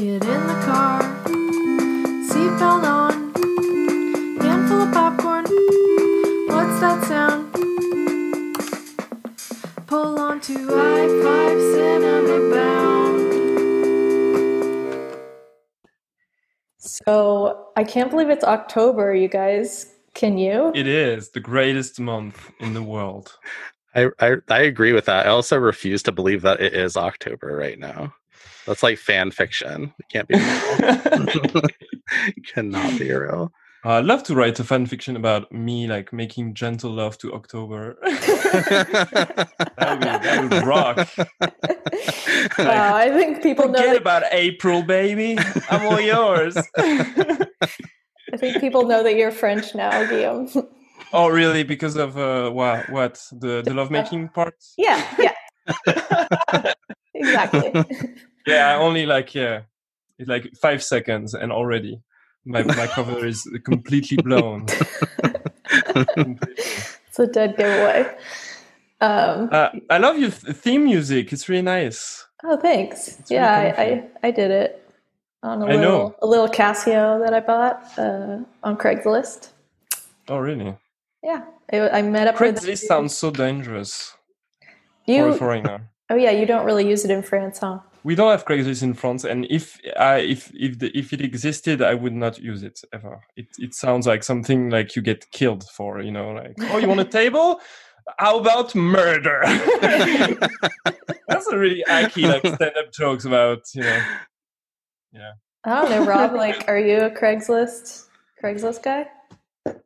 Get in the car, seatbelt on, handful of popcorn. What's that sound? Pull onto I five cinema bound. So I can't believe it's October, you guys. Can you? It is the greatest month in the world. I, I I agree with that. I also refuse to believe that it is October right now. That's like fan fiction. It can't be real. it cannot be real. I'd love to write a fan fiction about me like making gentle love to October. that, would be, that would rock. Wow, I think people know. Forget That, about April, baby. I'm all yours. I think people know that you're French now, Guillaume. oh, really? Because of uh, what? What the the lovemaking part? yeah, yeah, exactly. Yeah, I only like yeah, it's like five seconds, and already my my cover is completely blown. It's a dead giveaway. Um, Uh, I love your th- theme music. It's really nice. oh, thanks. it's really Yeah, I. I, I did it on a I know. little a little Casio that I bought uh, on Craigslist. Oh, really? Yeah, I, I met up with Craigslist sounds so dangerous for a you. foreigner. Oh yeah, you don't really use it in France, huh? We don't have Craigslist in France, and if I if if the, if it existed, I would not use it ever. It it sounds like something like you get killed for, you know, like oh, you want a table? How about murder? That's a really icky like stand up jokes about you know. Yeah. I don't know, Rob. Like, are you a Craigslist Craigslist guy?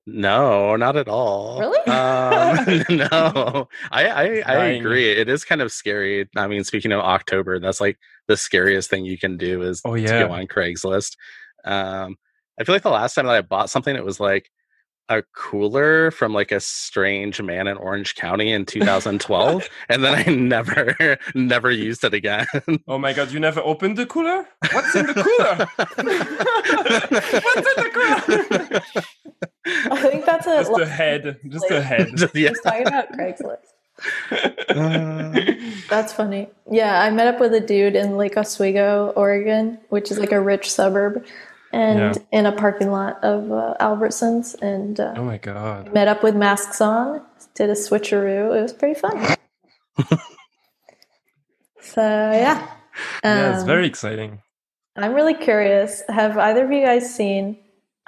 No, not at all. Really? Um, no, I I, I agree. It is kind of scary. I mean, speaking of October, that's like the scariest thing you can do is Oh to yeah, go on Craigslist. Um, I feel like the last time that I bought something, it was like a cooler from like a strange man in Orange County in 2012, and then I never never used it again. Oh my god, you never opened the cooler? What's in the cooler? What's in the cooler? I think that's a. Just a head. Just a head. Just- yeah. Just talking about Craigslist. Uh, That's funny. Yeah, I met up with a dude in Lake Oswego, Oregon, which is like a rich suburb, and in a parking lot of uh, Albertsons, and uh, Oh my god. met up with masks on. Did a switcheroo. It was pretty fun. so yeah, Yeah, it's Um, very exciting. I'm really curious. Have either of you guys seen?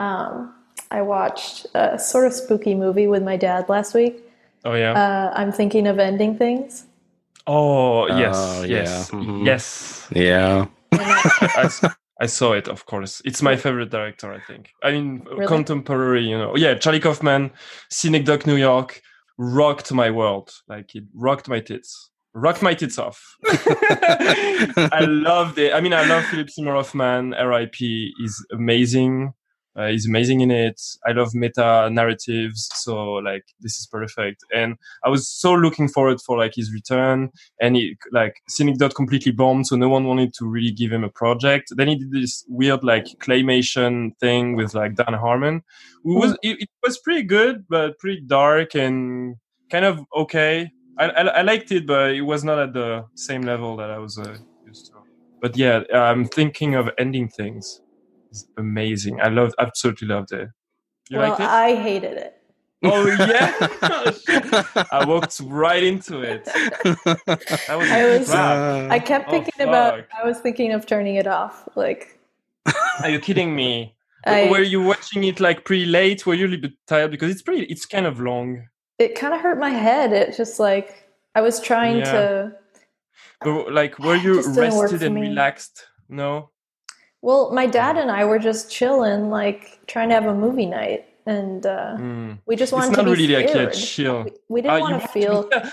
Um, I watched a sort of spooky movie with my dad last week. Oh yeah. Uh, I'm thinking of ending things. oh yes. Oh, yeah. yes. Mhm. Yes. yeah. I saw it, of course. It's my favorite director, I think. I mean, Really? contemporary, you know. Yeah, Charlie Kaufman, Synecdoche, New York, rocked my world. Like it rocked my tits. Rocked my tits off. I loved it. I mean, I love Philip Seymour Hoffman. R.I.P. is amazing. Uh, he's amazing in it. I love meta narratives, so like this is perfect. And I was so looking forward for like his return. And he like Synecdoche completely bombed, so no one wanted to really give him a project. Then he did this weird like claymation thing with like Dan Harmon. It was it, it was pretty good, but pretty dark and kind of okay. I, I, I liked it, but it was not at the same level that I was uh, used to. But yeah, I'm thinking of ending things. It's amazing. I loved, absolutely loved it. You well, liked it? I hated it. oh yeah, oh, I walked right into it. That was, I was- crap. I kept Oh, thinking about. I was thinking of turning it off. Like Are you kidding me? I, Were you watching it like pretty late? Were you a little bit tired because it's pretty? It's kind of long. it kind of hurt my head. It just like I was trying Yeah. to. But like, were you Just didn't work rested and me. relaxed? No. Well, my dad and I were just chilling, like trying to have a movie night, and uh, Mm. we just wanted It's to not be really like a scared. chill. We, we didn't Uh, want to feel. Yeah.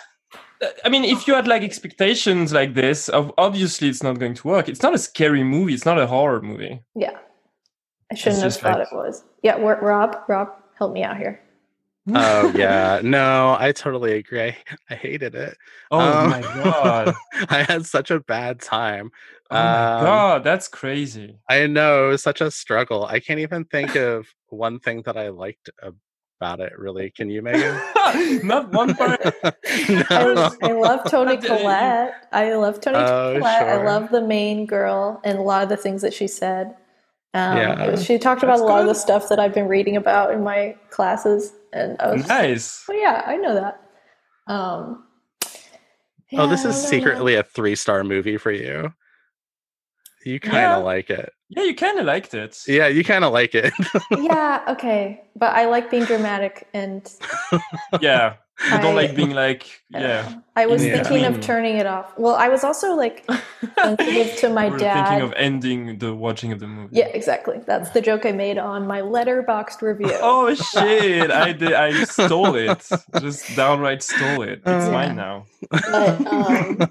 I mean, if you had like expectations like this, ob- obviously it's not going to work. It's not a scary movie. It's not a horror movie. Yeah, I shouldn't have thought like- it was. Yeah, Rob, Rob, help me out here. Oh yeah. No, I totally agree. I, I hated it. Oh Um, my god! I had such a bad time. Oh my Um, god, that's crazy. I know it was such a struggle. I can't even think of one thing that I liked about it. Really, can you, Megan? Not one part. I, no. I love Toni Not Collette. I love Toni Oh, Collette. I love the main girl and a lot of the things that she said. Um, Yeah. She talked about That's a lot of the stuff that I've been reading about in my classes, and I was just, nice. oh yeah, I know that. Um, Oh, this is I don't know. secretly a three star movie for you. You kind Yeah. of like it. Yeah, you kind of liked it. Yeah, you kind of like it. yeah, okay, but I like being dramatic, and Yeah. You don't like being like, yeah. I was Yeah. thinking of turning it off. Well, I was also like sensitive to my We dad. thinking of ending the watching of the movie. yeah, exactly. That's the joke I made on my Letterboxd review. Oh shit! I did. I stole it. Just downright stole it. It's Uh. mine now. But, um,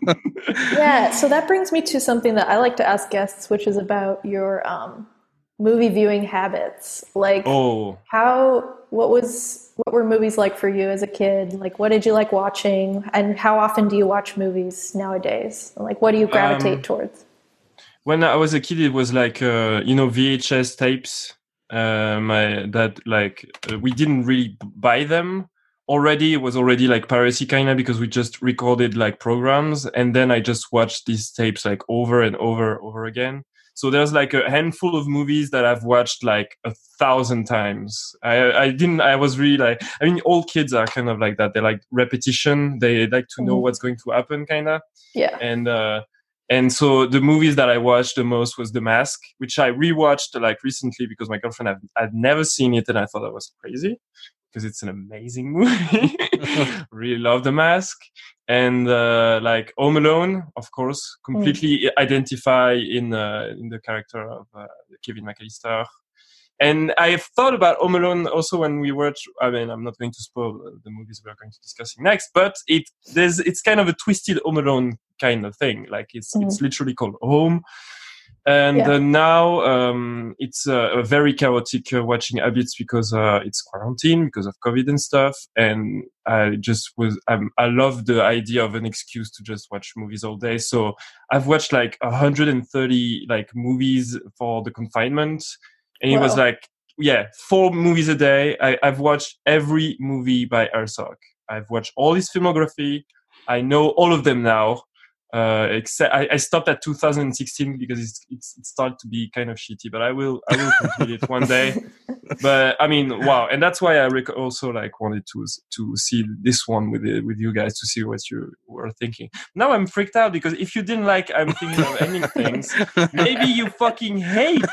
yeah, so that brings me to something that I like to ask guests, which is about your um, movie viewing habits. Like, Oh, how, what was, what were movies like for you as a kid? Like, what did you like watching? And how often do you watch movies nowadays? Like, what do you gravitate Um, towards? when I was a kid, it was like uh, you know VHS tapes. Uh, my that like uh, we didn't really buy them already. It was already like piracy kind of because we just recorded like programs, and then I just watched these tapes like over and over over again. So there's like a handful of movies that I've watched like a thousand times. I I didn't. I was really like. I mean, all kids are kind of like that. They like repetition. They like to know Mhm. what's going to happen, kind of Yeah. and uh and so the movies that I watched the most was The Mask, which I rewatched like recently because my girlfriend had, had never seen it and I thought that was crazy because it's an amazing movie. really love The Mask and uh, like Home Alone, of course, completely identify in uh, in the character of uh, Kevin McAllister. And I thought about Home Alone also when we watch. I mean, I'm not going to spoil the- the movies we're going to discussing next, but it there's it's kind of a twisted Home Alone kind of thing. Like it's it's literally called Home, and Yeah. uh, now um, it's uh, a very chaotic uh, watching habits because uh, it's quarantine because of COVID and stuff. And I just was um, I love the idea of an excuse to just watch movies all day. So I've watched like 130 like movies for the confinement, and it was like yeah, four movies a day. I, I've watched every movie by Herzog. I've watched all his filmography. I know all of them now. Uh, except I, I stopped at 2016 because it's, it's it started to be kind of shitty. But I will I will complete it one day. But I mean, wow, and that's why I rec- also like wanted to to see this one with the, with you guys to see what you were thinking. Now I'm freaked out because if you didn't like I'm thinking of ending things, maybe you fucking hate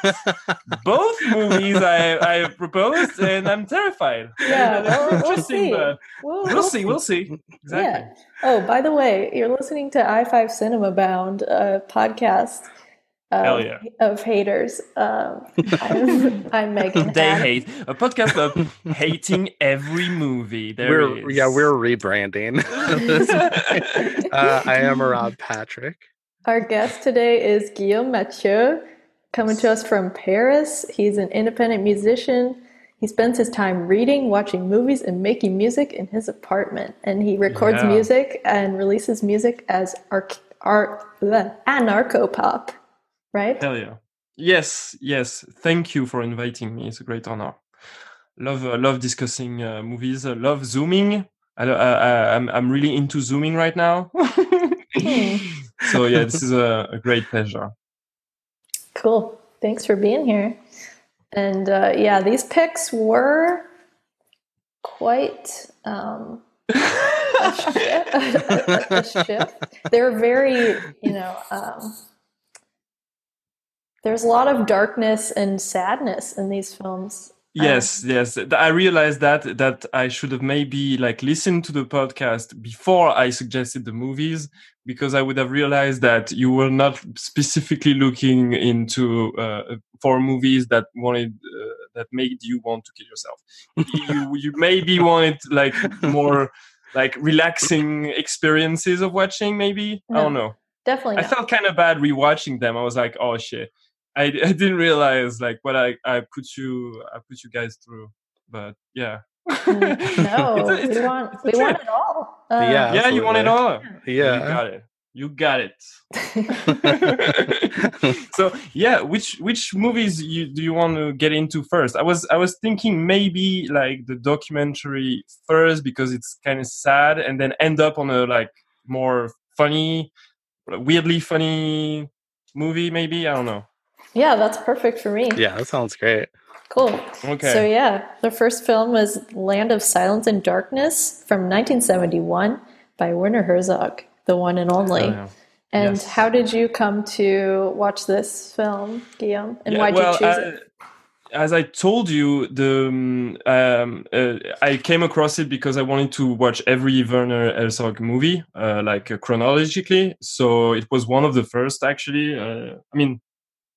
both movies I, I proposed, and I'm terrified. Yeah, well, we'll see. We'll, we'll see. We'll see. Exactly. Yeah. Oh, by the way, you're listening to i5 Cinema Bound, a podcast of, yeah. of haters. Um, I'm, I'm Megan. They Hack. hate a podcast of hating every movie. There we're is. yeah, we're rebranding. uh, I am Rob Patrick. Our guest today is Guillaume Mathieu, coming to us from Paris. He's an independent musician. He spends his time reading, watching movies, and making music in his apartment. And he records Yeah. music and releases music as arc, art, anarcho pop, right? Hell yeah. Yes, yes. Thank you for inviting me. It's a great honor. Love, uh, love discussing uh, movies. Uh, love zooming. I, I, I'm, I'm really into zooming right now. so yeah, this is a, a great pleasure. Cool. Thanks for being here. And uh, yeah, these picks were quite um, a, shift, a, a shift. They're very, you know, um, there's a lot of darkness and sadness in these films. Yes, yes. I realized that that I should have maybe like listened to the podcast before I suggested the movies because I would have realized that you were not specifically looking into uh, for movies that wanted uh, that made you want to kill yourself. you you maybe wanted like more like relaxing experiences of watching. Maybe I don't know. Definitely I not. felt kind of bad rewatching them. I was like, oh shit. I, I didn't realize like what I, I put you I put you guys through. But yeah. Mm, no, It's a- it's we want we want it all. Uh, Yeah. Yeah, you want it absolutely. all. You Yeah. got it. You got it. so yeah, which which movies you, do you want to get into first? I was I was thinking maybe like the documentary first because it's kind of sad, and then end up on a like more funny, weirdly funny movie. Maybe I don't know. Yeah, that's perfect for me. Yeah, that sounds great. Cool. Okay. So yeah, the first film was Land of Silence and Darkness from 1971 by Werner Herzog, the one and only. Oh. And Yes. how did you come to watch this film, Guillaume? And Yeah, why did well, you choose uh, it? As I told you, the um, um, uh, I came across it because I wanted to watch every Werner Herzog movie, uh, like uh, chronologically. So it was one of the first, actually. Uh, I mean,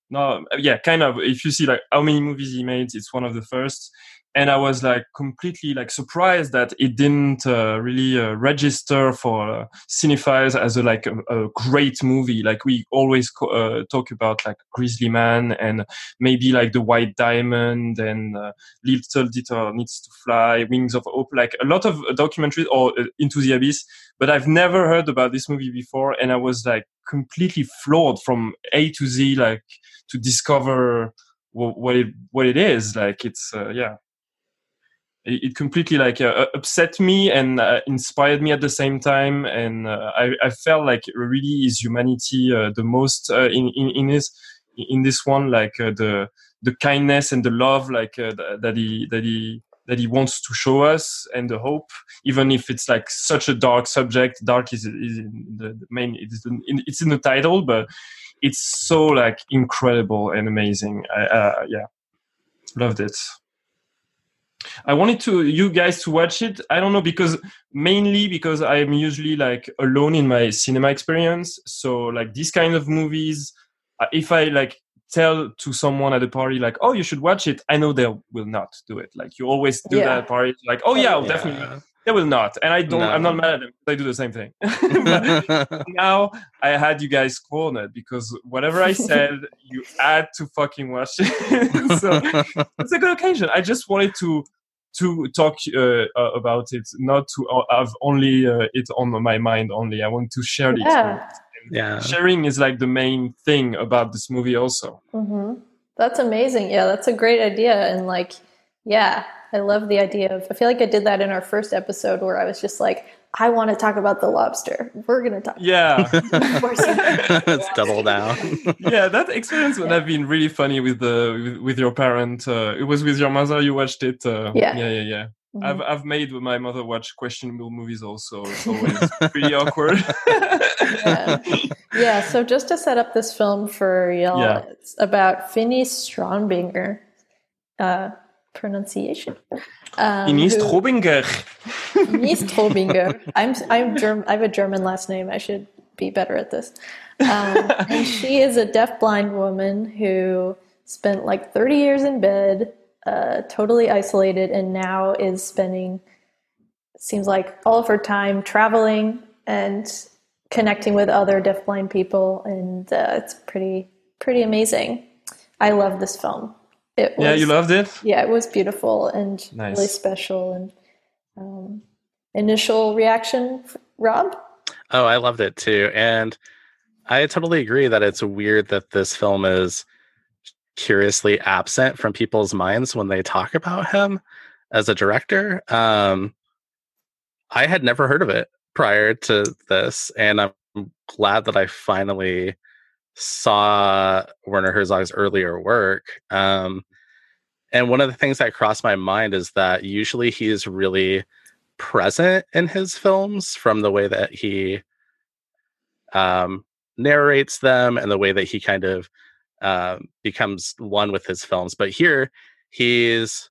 no, yeah, kind of. If you see like how many movies he made, it's one of the first. And I was like completely like surprised that it didn't uh, really uh, register for uh, cinephiles as a like a, a great movie. Like we always co- uh, talk about like Grizzly Man and maybe like the White Diamond and uh, Little Dieter Needs to Fly, Wings of Hope, like a lot of documentaries or uh, Into the Abyss. But I've never heard about this movie before, and I was like completely floored from A to Z, like to discover what it what it is. Like it's uh, yeah. It completely like uh, upset me and uh, inspired me at the same time, and uh, I, I felt like really is humanity uh, the most uh, in in in this in this one, like uh, the the kindness and the love, like that he that he that he wants to show us, and the hope, even if it's like such a dark subject. Dark is is in the, the main. It's in, it's in the title, but it's so like incredible and amazing. I, yeah, loved it. I wanted to you guys to watch it. I don't know because mainly because I'm usually like alone in my cinema experience. So like these kind of movies, uh, if I like tell to someone at a party like, "Oh, you should watch it," I know they will not do it. Like you always do Yeah. that party like, "Oh yeah, I'll Yeah. definitely." They will not, and I don't. I'm not mad at them. They do the same thing. Now I had you guys cornered because whatever I said, you had to fucking watch it. so it's a good occasion. I just wanted to to talk uh, uh, about it, not to uh, have only uh, it on my mind only. I want to share it. Yeah. yeah. Sharing is like the main thing about this movie, also. hmm That's amazing. Yeah, that's a great idea. And like, yeah, I love the idea of. I feel like I did that in our first episode where I was just like, I want to talk about the lobster. We're gonna talk. Yeah, Let's double down. yeah. That experience would have been really funny with the with, with your parent. Uh, it was with your mother. You watched it. Uh, Yeah. yeah, yeah, yeah. Mhm. I've I've made my mother watch questionable movies also. It's always pretty awkward. Yeah. yeah. So just to set up this film for y'all, Yeah. it's about Fini Strombinger. Uh, pronunciation. Um, Ines Trobinger. Trobinger. I'm I'm Germ- I have a German last name. I should be better at this. Um, and she is a deaf-blind woman who spent like 30 years in bed, uh, totally isolated, and now is spending seems like all of her time traveling and connecting with other deaf-blind people, and uh, it's pretty pretty amazing. I love this film. It was, Yeah, you loved it. yeah, it was beautiful and Nice. really special. And um, initial reaction, Rob? Oh, I loved it too. And I totally agree that it's weird that this film is curiously absent from people's minds when they talk about him as a director. Um, I had never heard of it prior to this, and I'm glad that I finally saw Werner Herzog's earlier work. Um, and one of the things that crossed my mind is that usually he is really present in his films from the way that he um, narrates them and the way that he kind of um, becomes one with his films. But here, he's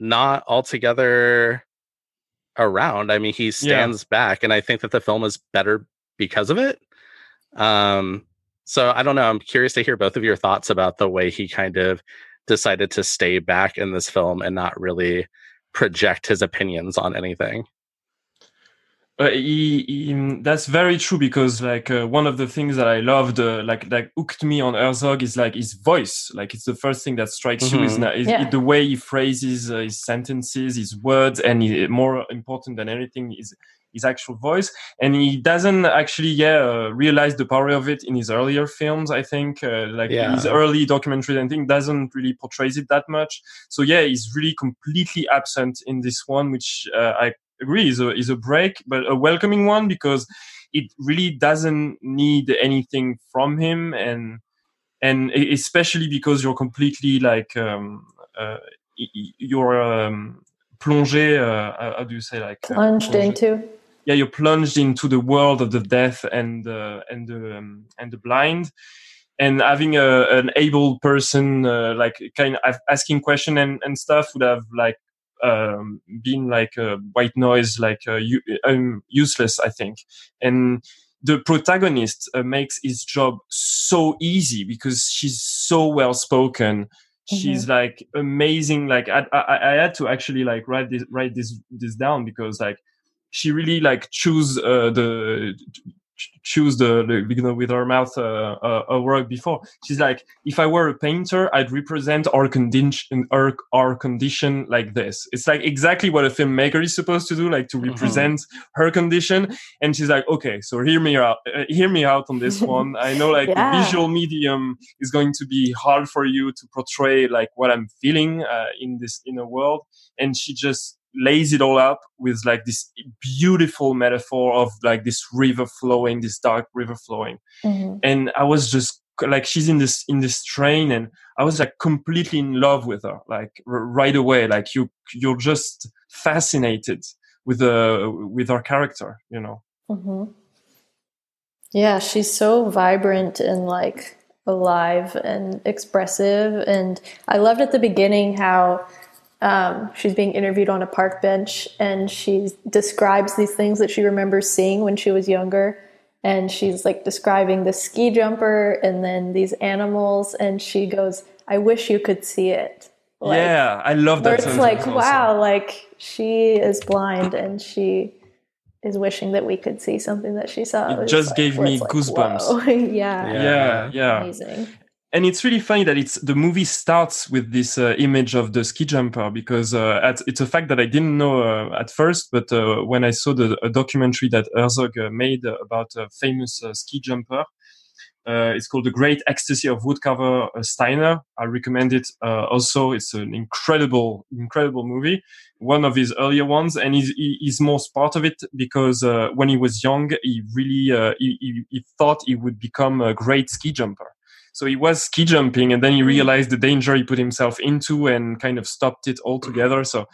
not altogether around. I mean, he stands back, and I think that the film is better because of it. Um, so I don't know. I'm curious to hear both of your thoughts about the way he kind of decided to stay back in this film and not really project his opinions on anything. Uh, he, he, that's very true because like uh, one of the things that I loved, uh, like like hooked me on Herzog is like his voice. Like it's the first thing that strikes you is, Mhm. na- is Yeah. the way he phrases uh, his sentences, his words, and he, more important than anything is his actual voice, and he doesn't actually yeah uh, realize the power of it in his earlier films. I think uh, like Yeah. his early documentary, I think doesn't really portrays it that much. So yeah, he's really completely absent in this one, which uh, I agree is a is a break, but a welcoming one because it really doesn't need anything from him and and especially because you're completely like um uh, y- y- you're um plongé uh, how how do you say like uh, Plunged plongé? into. Yeah you're plunged into the world of the deaf and uh, and the um, and the blind. And having a an able person uh, like kind of asking question and, and stuff would have like um, been like a white noise like uh, u- um, useless i think. And the protagonist uh, makes his job so easy because she's so well spoken. She's like amazing. Like I, I i had to actually like write this write this this down because like she really like choose uh, the choose the, the you know with her mouth uh, uh, a work before. She's like if i were a painter i'd represent our condition our, our condition like this. It's like exactly what a filmmaker is supposed to do like to Mhm. represent her condition. And she's like okay so hear me out uh, hear me out on this one. I know like Yeah. the visual medium is going to be hard for you to portray like what i'm feeling uh, in this in a world. And she just lays it all up with like this beautiful metaphor of like this river flowing this dark river flowing Mhm. and i was just like she's in this in this train and i was like completely in love with her like r- right away like you you're just fascinated with uh with her character you know hmm Yeah, she's so vibrant and like alive and expressive. And I loved at the beginning how um, she's being interviewed on a park bench and she describes these things that she remembers seeing when she was younger. And she's like describing the ski jumper and then these animals. And she goes, I wish you could see it. Like, yeah i love that it's like, also. wow, like she is blind and she is wishing that we could see something that she saw. It was just like- gave me like, goosebumps. yeah, Yeah. yeah yeah amazing. And it's really funny that it's the movie starts with this uh, image of the ski jumper because uh, at, it's a fact that I didn't know uh, at first, but uh, when I saw the documentary that Herzog uh, made about a famous uh, ski jumper, it's called The Great Ecstasy of Woodcarver uh, Steiner. I recommend it also. It's an incredible, incredible movie. One of his earlier ones, and he's, he- he's most part of it because when he was young, he really he, he, he thought he would become a great ski jumper. So he was ski jumping, and then he realized the danger he put himself into, and kind of stopped it altogether. So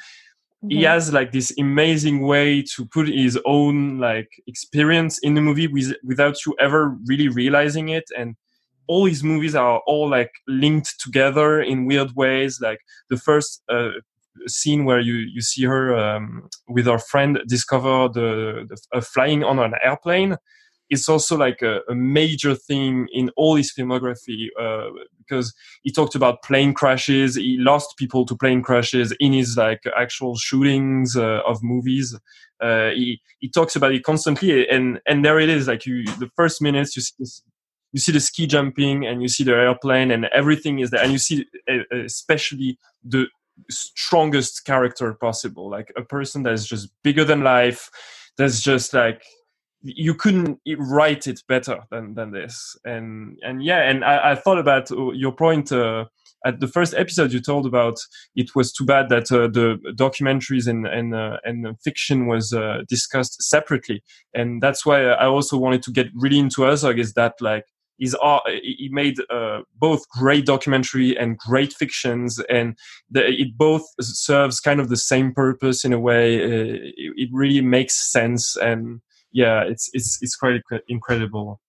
he Mhm. has like this amazing way to put his own like experience in the movie with, without you ever really realizing it and all his movies are all like linked together in weird ways like the first uh, scene where you you see her um, with her friend discover the, the uh, flying on an airplane it's also like a, a major theme in all his filmography uh, because he talked about plane crashes. He lost people to plane crashes in his like actual shootings uh, of movies. Uh, he he talks about it constantly, and and there it is. Like you, the first minutes you see you see the ski jumping, and you see the airplane, and everything is there, and you see especially the strongest character possible, like a person that's just bigger than life. That's just like you couldn't write it better than than this. And and yeah and i, I thought about uh, your point uh, at the first episode you told about it was too bad that uh, the documentaries and and uh, and fiction was uh, discussed separately. And that's why i also wanted to get really into Herzog is that like he's he made uh, both great documentary and great fictions and the, it both serves kind of the same purpose in a way. It really makes sense and yeah, it's it's it's quite incredible.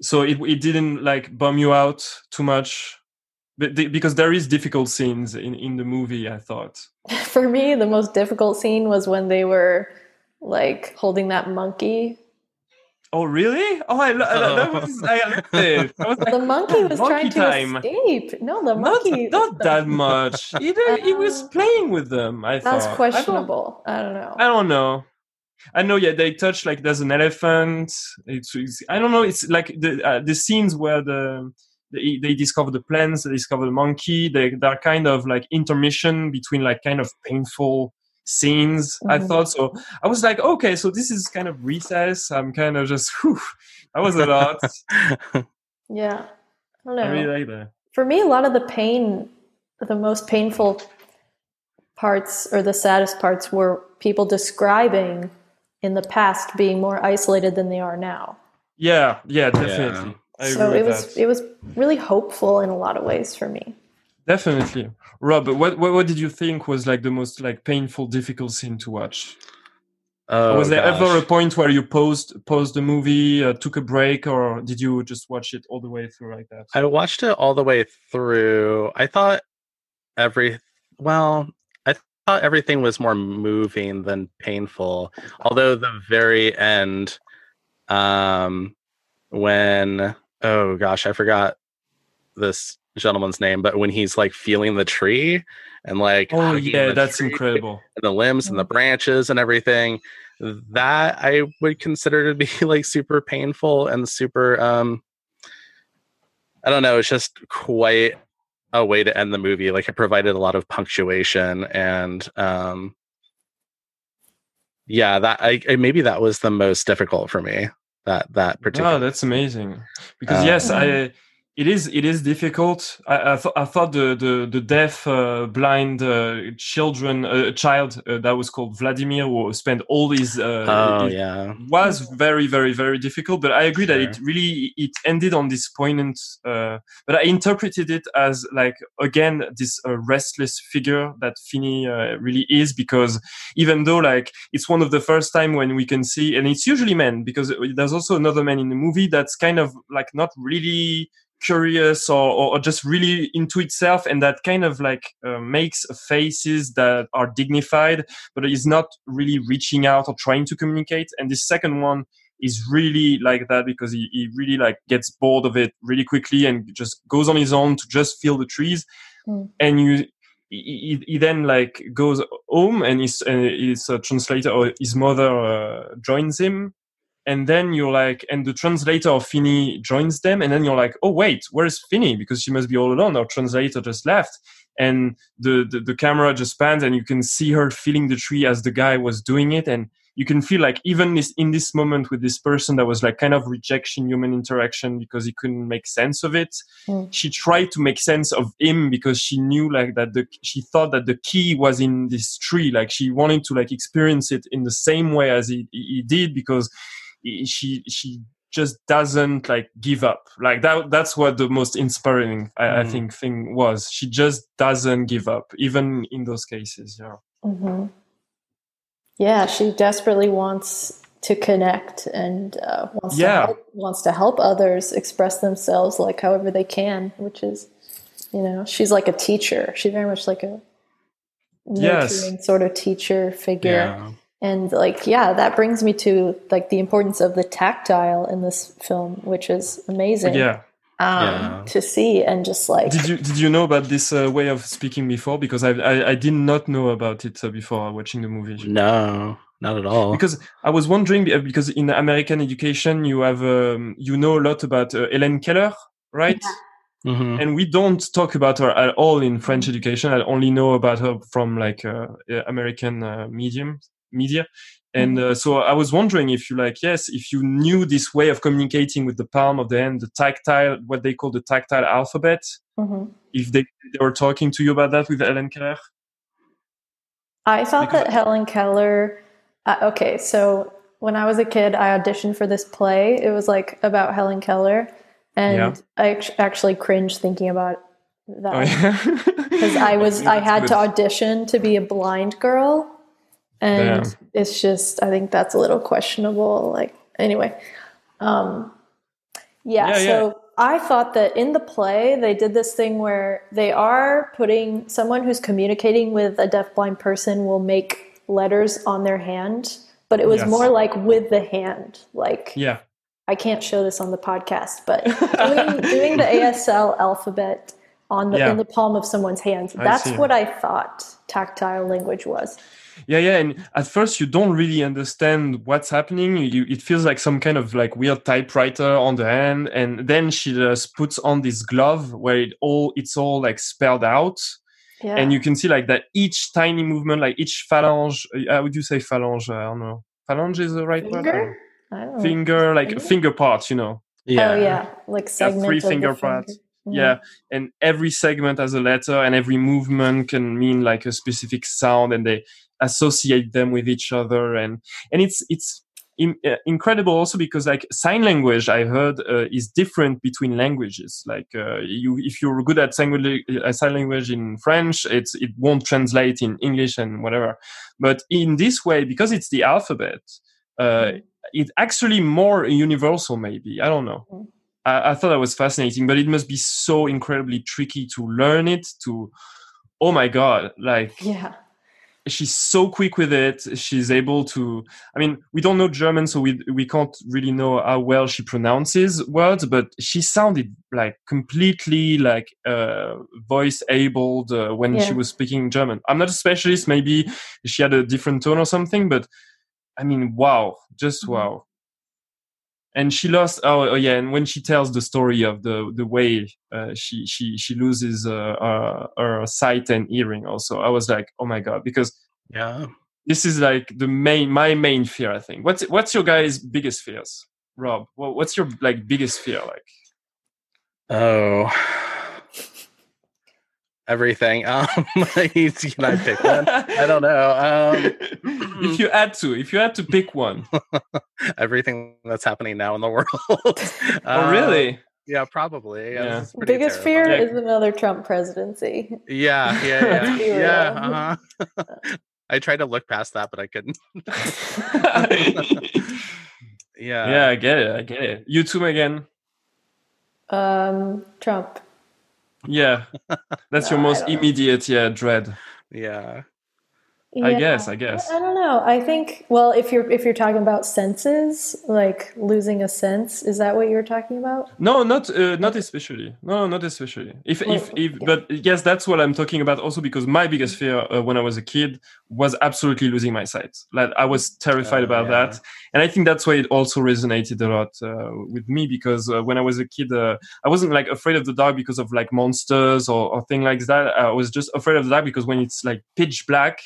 So it it didn't like bum you out too much, but the, because there is difficult scenes in in the movie. I thought. For me, the most difficult scene was when they were like holding that monkey. Oh really? Oh, I, lo- I that oh. was I loved it. I was like, The monkey was monkey trying to escape. No, the monkey. not that much. He, did, he was playing with them. I thought That's I don't- questionable. I don't know. I don't know. I know, yeah, they touch like there's an elephant. It's, it's I don't know. It's like the uh, the scenes where the they, they discover the plants, they discover the monkey. They they're kind of like intermission between like kind of painful scenes. I Mhm. thought so. I was like, okay, so this is kind of recess. I'm kind of just, whew, that was a lot. Yeah. I don't know. I really like that. For me, a lot of the pain, the most painful parts or the saddest parts were people describing in the past being more isolated than they are now. Yeah, yeah, definitely. I so agree it was that. it was really hopeful in a lot of ways for me. Definitely. Rob, what, what what did you think was like the most like painful, difficult scene to watch? Oh, was there ever a point where you paused paused the movie, uh, took a break, or did you just watch it all the way through like that? I watched it all the way through. I thought every well, I thought everything was more moving than painful. Although the very end, um, when oh gosh, I forgot this gentleman's name, but when he's like feeling the tree and like oh yeah, that's incredible. and the limbs and the branches and everything that i would consider to be like super painful and super um i don't know it's just quite a way to end the movie like it provided a lot of punctuation and um yeah that i, I maybe that was the most difficult for me that that particular Oh, that's amazing. Because yes, Um, I it is it is difficult. I I, th- I thought the the the deaf uh, blind uh, children uh, child uh, that was called Vladimir who spent all his uh, oh yeah was very very very difficult but i agree that it really it ended on this poignant uh, but i interpreted it as like again this uh, restless figure that Fini uh, really is because even though like it's one of the first time when we can see and it's usually men because there's also another man in the movie that's kind of like not really curious or, or, just really into itself and that kind of like uh, makes faces that are dignified but is not really reaching out or trying to communicate. And the second one is really like that because he, he really like gets bored of it really quickly and just goes on his own to just feel the trees. Mm. And you, he, he he then like goes home and his, uh, his uh, translator or his mother uh, joins him. And then you're like, and the translator of Fini joins them. And then you're like, oh, wait, where's Fini? Because she must be all alone. Our translator just left and the, the the camera just pans and you can see her feeling the tree as the guy was doing it and you can feel like even this in this moment with this person that was like kind of rejection human interaction because he couldn't make sense of it Mm. she tried to make sense of him because she knew like that the she thought that the key was in this tree like she wanted to like experience it in the same way as he, he did because she she just doesn't like give up like that that's what the most inspiring I, I Mm. think thing was she just doesn't give up even in those cases yeah hmm Yeah, she desperately wants to connect and uh, wants Yeah. to help, wants to help others express themselves like however they can, which is, you know, she's like a teacher. She's very much like a Yes. nurturing sort of teacher figure. yeah And like, yeah, that brings me to like the importance of the tactile in this film, which is amazing yeah um, Yeah. to see and just like did you did you know about this uh, way of speaking before because I, I i did not know about it uh, before watching the movie no not at all because I was wondering uh, because in American education you have um, you know a lot about uh, Helen Keller, right? Mhm. And we don't talk about her at all in French education. I only know about her from like uh, uh, American uh, medium media. And uh, so I was wondering if you like, yes, if you knew this way of communicating with the palm of the hand, the tactile, what they call the tactile alphabet, Mhm. if they, they were talking to you about that with Helen Keller. I thought Because- that Helen Keller. Uh, okay, so when I was a kid, I auditioned for this play. It was like about Helen Keller, and Yeah. I act- actually cringed thinking about that Oh, yeah. because I was I had good. to audition to be a blind girl, and Damn. it's just I think that's a little questionable. Like anyway, um, yeah. Yeah, so I thought that in the play they did this thing where they are putting someone who's communicating with a deafblind person will make letters on their hand, but it was Yes. more like with the hand, like Yeah. I can't show this on the podcast, but doing, doing the ASL alphabet on the Yeah. in the palm of someone's hand. I That's see. what I thought tactile language was. Yeah, yeah, and at first you don't really understand what's happening. You, it feels like some kind of like weird typewriter on the hand, and then she just puts on this glove where it all it's all like spelled out, Yeah. and you can see like that each tiny movement, like each phalange. Uh, how would you say phalange? I don't know. Phalange is the right word. I don't know. finger? I don't know. Finger, like Finger? finger parts, you know. yeah Oh yeah, like segment three of the finger finger. parts. Yeah, and every segment has a letter, and every movement can mean like a specific sound, and they associate them with each other, and and it's it's in, uh, incredible also because like sign language I heard uh, is different between languages. Like uh, you, if you're good at sign language, uh, sign language in French, it's it won't translate in English and whatever. But in this way, because it's the alphabet, uh, Mhm. it's actually more universal. Maybe I don't know. Mhm. I, I thought that was fascinating, but it must be so incredibly tricky to learn it. To oh my god, like Yeah. She's so quick with it. She's able to. I mean, we don't know German, so we we can't really know how well she pronounces words. But she sounded like completely like uh, voice abled uh, when she was speaking German. I'm not a specialist. Maybe she had a different tone or something, but I mean, wow, just Mhm. wow. And she lost. Oh, oh, yeah. And when she tells the story of the the way uh, she she she loses uh, uh, her sight and hearing, also, I was like, oh my god, because Yeah. this is like the main my main fear. I think. What's what's your guys' biggest fears, Rob? What's your like biggest fear? Like, Oh. Everything. Um, can I pick one? I don't know. Um, if you had to, if you had to pick one, everything that's happening now in the world. oh Um, really? Yeah, probably. Yeah. Yeah. this is Biggest fear terrifying. Yeah. is another Trump presidency. Yeah, yeah, yeah. Let's be yeah. real. Uh-huh. I tried to look past that, but I couldn't. yeah. yeah, I get it. I get it. You too, again. Um, Trump. Yeah, that's your No, most immediate, yeah, dread. Yeah. I guess, I guess. I don't know. I think well, if you're if you're talking about senses, like losing a sense, is that what you're talking about? No, not uh, not especially. No, not especially. If if Well, if, yeah. but yes, that's what I'm talking about. Also, because my biggest fear uh, when I was a kid was absolutely losing my sight. Like I was terrified Oh, about yeah. that, and I think that's why it also resonated a lot uh, with me because uh, when I was a kid, uh, I wasn't like afraid of the dark because of like monsters or, or thing like that. I was just afraid of the dark because when it's like pitch black.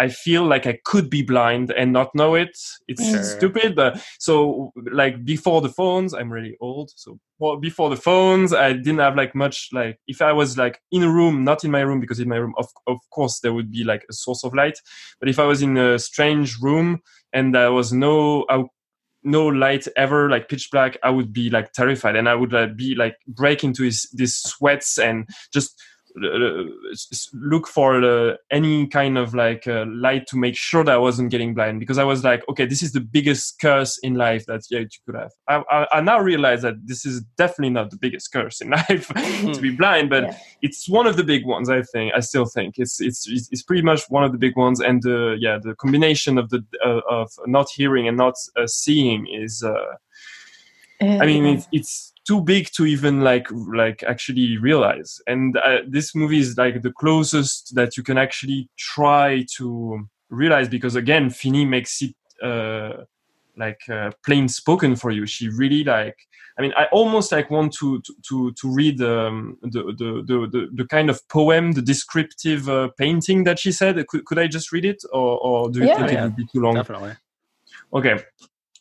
I feel like I could be blind and not know it. It's Sure. stupid, but so like before the phones, I'm really old. So well, before the phones, I didn't have like much like if I was like in a room, not in my room because in my room, of of course, there would be like a source of light. But if I was in a strange room and there was no I, no light ever, like pitch black, I would be like terrified and I would like, be like break into his these sweats and just uh, look for uh, any kind of like uh, light to make sure that I wasn't getting blind because I was like, okay, this is the biggest curse in life that yeah, you could have. I, I, I now realize that this is definitely not the biggest curse in life to be blind, but Yeah. it's one of the big ones. I think I still think it's it's it's it's pretty much one of the big ones, and uh, yeah, the combination of the uh, of not hearing and not uh, seeing is. Uh, I mean, it's, it's too big to even like like actually realize. And uh, this movie is like the closest that you can actually try to realize because again, Fini makes it uh, like uh, plain spoken for you. She really like. I mean, I almost like want to to to, to read um, the, the, the the the kind of poem, the descriptive uh, painting that she said. Could, could I just read it, or, or do you Yeah. think Yeah, it would be too long? Definitely. Okay.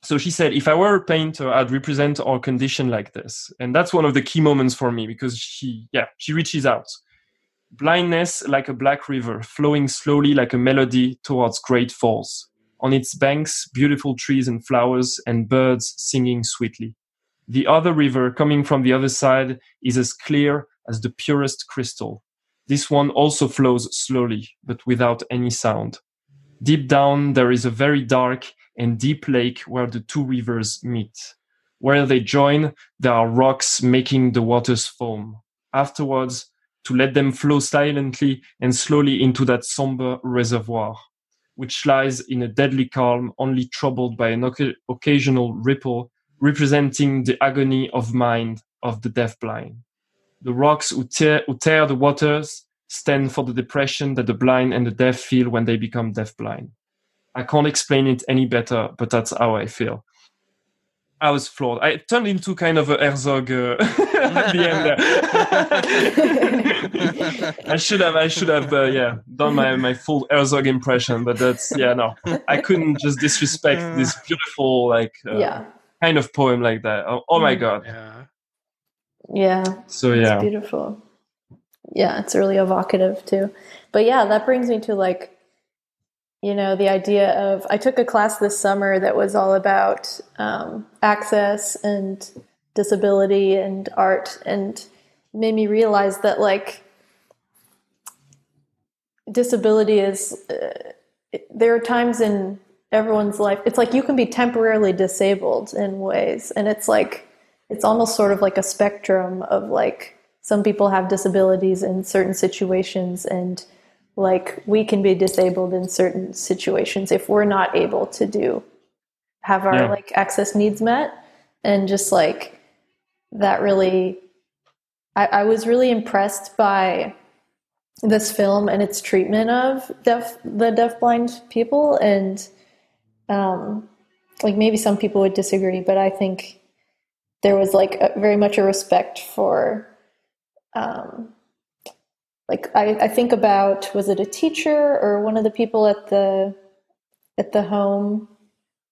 So she said, if I were a painter, I'd represent our condition like this. And that's one of the key moments for me because she, yeah, she reaches out. Blindness like a black river, flowing slowly like a melody towards great falls. On its banks, beautiful trees and flowers and birds singing sweetly. The other river coming from the other side is as clear as the purest crystal. This one also flows slowly, but without any sound. Deep down, there is a very dark and deep lake where the two rivers meet. Where they join, there are rocks making the waters foam. Afterwards, to let them flow silently and slowly into that somber reservoir, which lies in a deadly calm, only troubled by an occasional ripple, representing the agony of mind of the deafblind. The rocks who tear, who tear the waters stand for the depression that the blind and the deaf feel when they become deafblind. I can't explain it any better, but that's how I feel. I was floored. I turned into kind of a Herzog uh, at the end there. I should have, I should have, uh, yeah, done my, my full Herzog impression, but that's, yeah, no, I couldn't just disrespect this beautiful, like, uh, yeah. kind of poem like that. Oh, oh my Mm. God. Yeah. Yeah. So, It's yeah. beautiful. Yeah, it's really evocative too. But yeah, that brings me to like, you know, the idea of I took a class this summer that was all about um, access and disability and art, and made me realize that like disability is. Uh, there are times in everyone's life. It's like you can be temporarily disabled in ways, and it's like it's almost sort of like a spectrum of like some people have disabilities in certain situations and like we can be disabled in certain situations if we're not able to do have our Yeah. like access needs met and just like that really I, I was really impressed by this film and its treatment of deaf the deafblind people and um like maybe some people would disagree but i think there was like a, very much a respect for um like I, I think about was it a teacher or one of the people at the at the home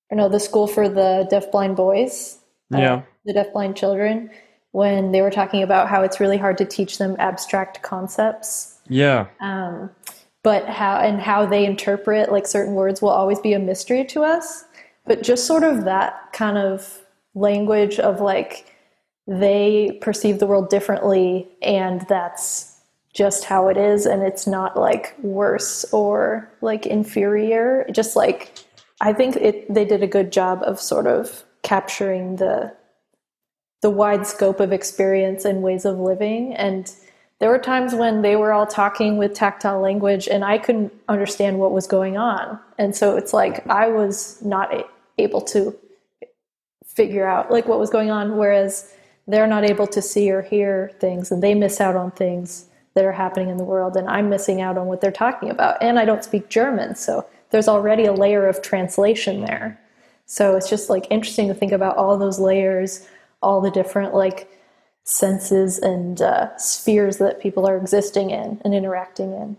or no the school for the deafblind boys uh, Yeah. the deafblind children when they were talking about how it's really hard to teach them abstract concepts Yeah. um, but how and how they interpret like certain words will always be a mystery to us but just sort of that kind of language of like they perceive the world differently and that's just how it is and it's not like worse or like inferior. Just like i think it they did a good job of sort of capturing the the wide scope of experience and ways of living. And there were times when they were all talking with tactile language and i couldn't understand what was going on. And so it's like i was not able to figure out like what was going on whereas they're not able to see or hear things and they miss out on things that are happening in the world and i'm missing out on what they're talking about. And i don't speak german so there's already a layer of translation there. So it's just like interesting to think about all those layers all the different like senses and uh, spheres that people are existing in and interacting in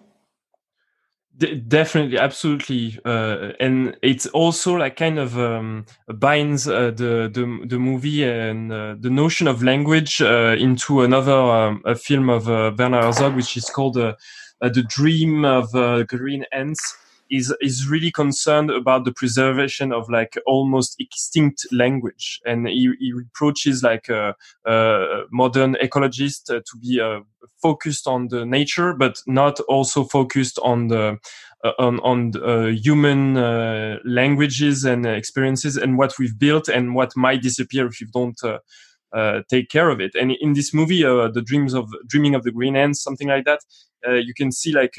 Definitely absolutely uh, and it's also like kind of um, binds uh, the, the the movie and uh, the notion of language uh, into another um, a film of uh, Werner Herzog which is called uh, uh, the dream of uh, green ants is is really concerned about the preservation of like almost extinct language and he, he reproaches like a, uh, modern ecologist uh, to be uh, focused on the nature but not also focused on the uh, on on human languages and experiences and what we've built and what might disappear if you don't uh, take care of it. And in this movie, uh, the dreams of dreaming of the green ants, something like that, uh, you can see like.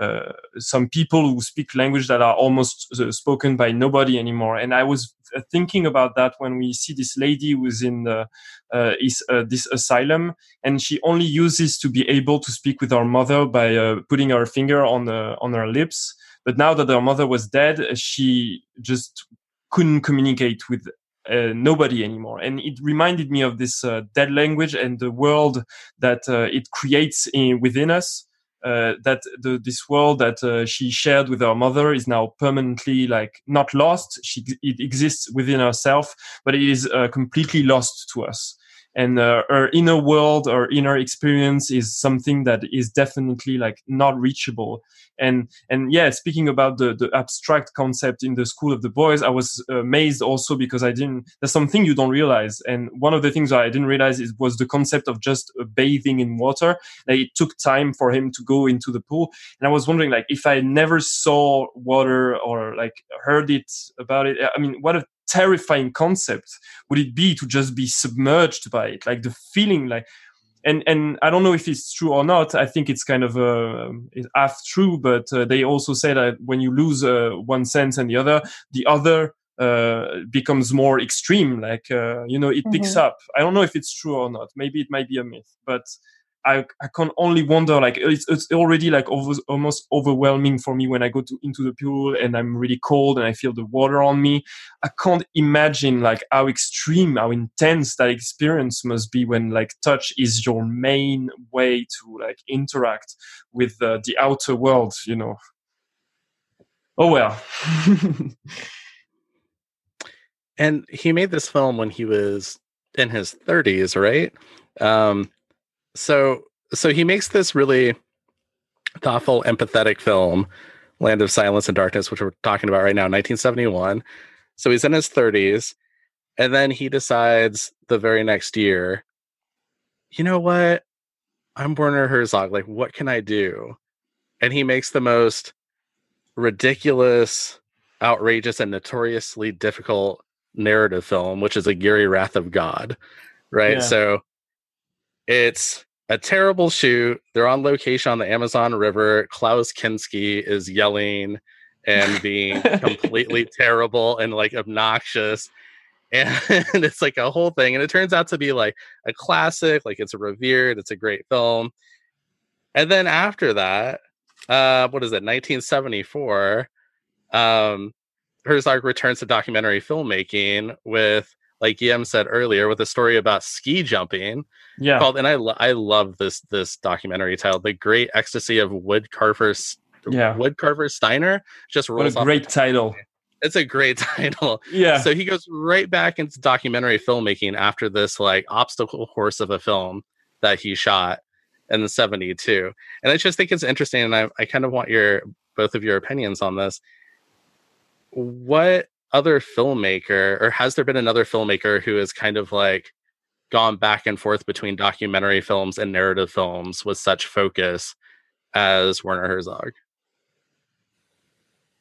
Uh, some people who speak language that are almost uh, spoken by nobody anymore. And I was uh, thinking about that when we see this lady who's in the, uh, is, this asylum, and she only uses to be able to speak with her mother by putting her finger on the, on her lips. But now that her mother was dead, she just couldn't communicate with uh, nobody anymore. And it reminded me of this uh, dead language and the world that uh, it creates in, within us. Uh, that the, this world that uh, she shared with her mother is now permanently like not lost. She it exists within herself, but it is uh, completely lost to us. And uh, her inner world, her inner experience is something that is definitely like not reachable. And and yeah, speaking about the the abstract concept in the school of the boys, I was amazed also because I didn't. There's something you don't realize, and one of the things I didn't realize is was the concept of just bathing in water. Like it took time for him to go into the pool, and I was wondering like if I never saw water or like heard it about it. I mean, what a terrifying concept would it be to just be submerged by it? Like the feeling like and and i don't know if it's true or not. I think it's kind of uh, half true but uh, they also say that when you lose uh, one sense and the other the other uh, becomes more extreme. Like uh, you know it picks Mhm. up. I don't know if it's true or not. Maybe it might be a myth but I, I can only wonder like it's, it's already like over, almost overwhelming for me when I go to into the pool and I'm really cold and I feel the water on me. I can't imagine like how extreme, how intense that experience must be when like touch is your main way to like interact with uh, the outer world, you know. Oh well. and he made this film when he was in his 30s, right? Um, so so he makes this really thoughtful, empathetic film, Land of Silence and Darkness, which we're talking about right now, 1971. So he's in his 30s, and then he decides the very next year, you know what? I'm Werner Herzog. Like, what can I do? And he makes the most ridiculous, outrageous, and notoriously difficult narrative film, which is Aguirre Wrath of God. Right. Yeah. So it's a terrible shoot. They're on location on the Amazon River. Klaus Kinski is yelling and being completely terrible and like obnoxious. And it's like a whole thing. And it turns out to be like a classic, like it's a revered, it's a great film. And then after that, uh, what is it, 1974, um, Herzog returns to documentary filmmaking with, like Guillaume said earlier, with a story about ski jumping yeah. called, and I lo- I love this this documentary titled "The Great Ecstasy of Woodcarver." S- Yeah. Woodcarver Steiner just rolls. What a great title. It's a great title. Yeah. So he goes right back into documentary filmmaking after this like obstacle course of a film that he shot in the 72. And I just think it's interesting and I, I kind of want your both of your opinions on this. What other filmmaker or has there been another filmmaker who has kind of like gone back and forth between documentary films and narrative films with such focus as Werner Herzog?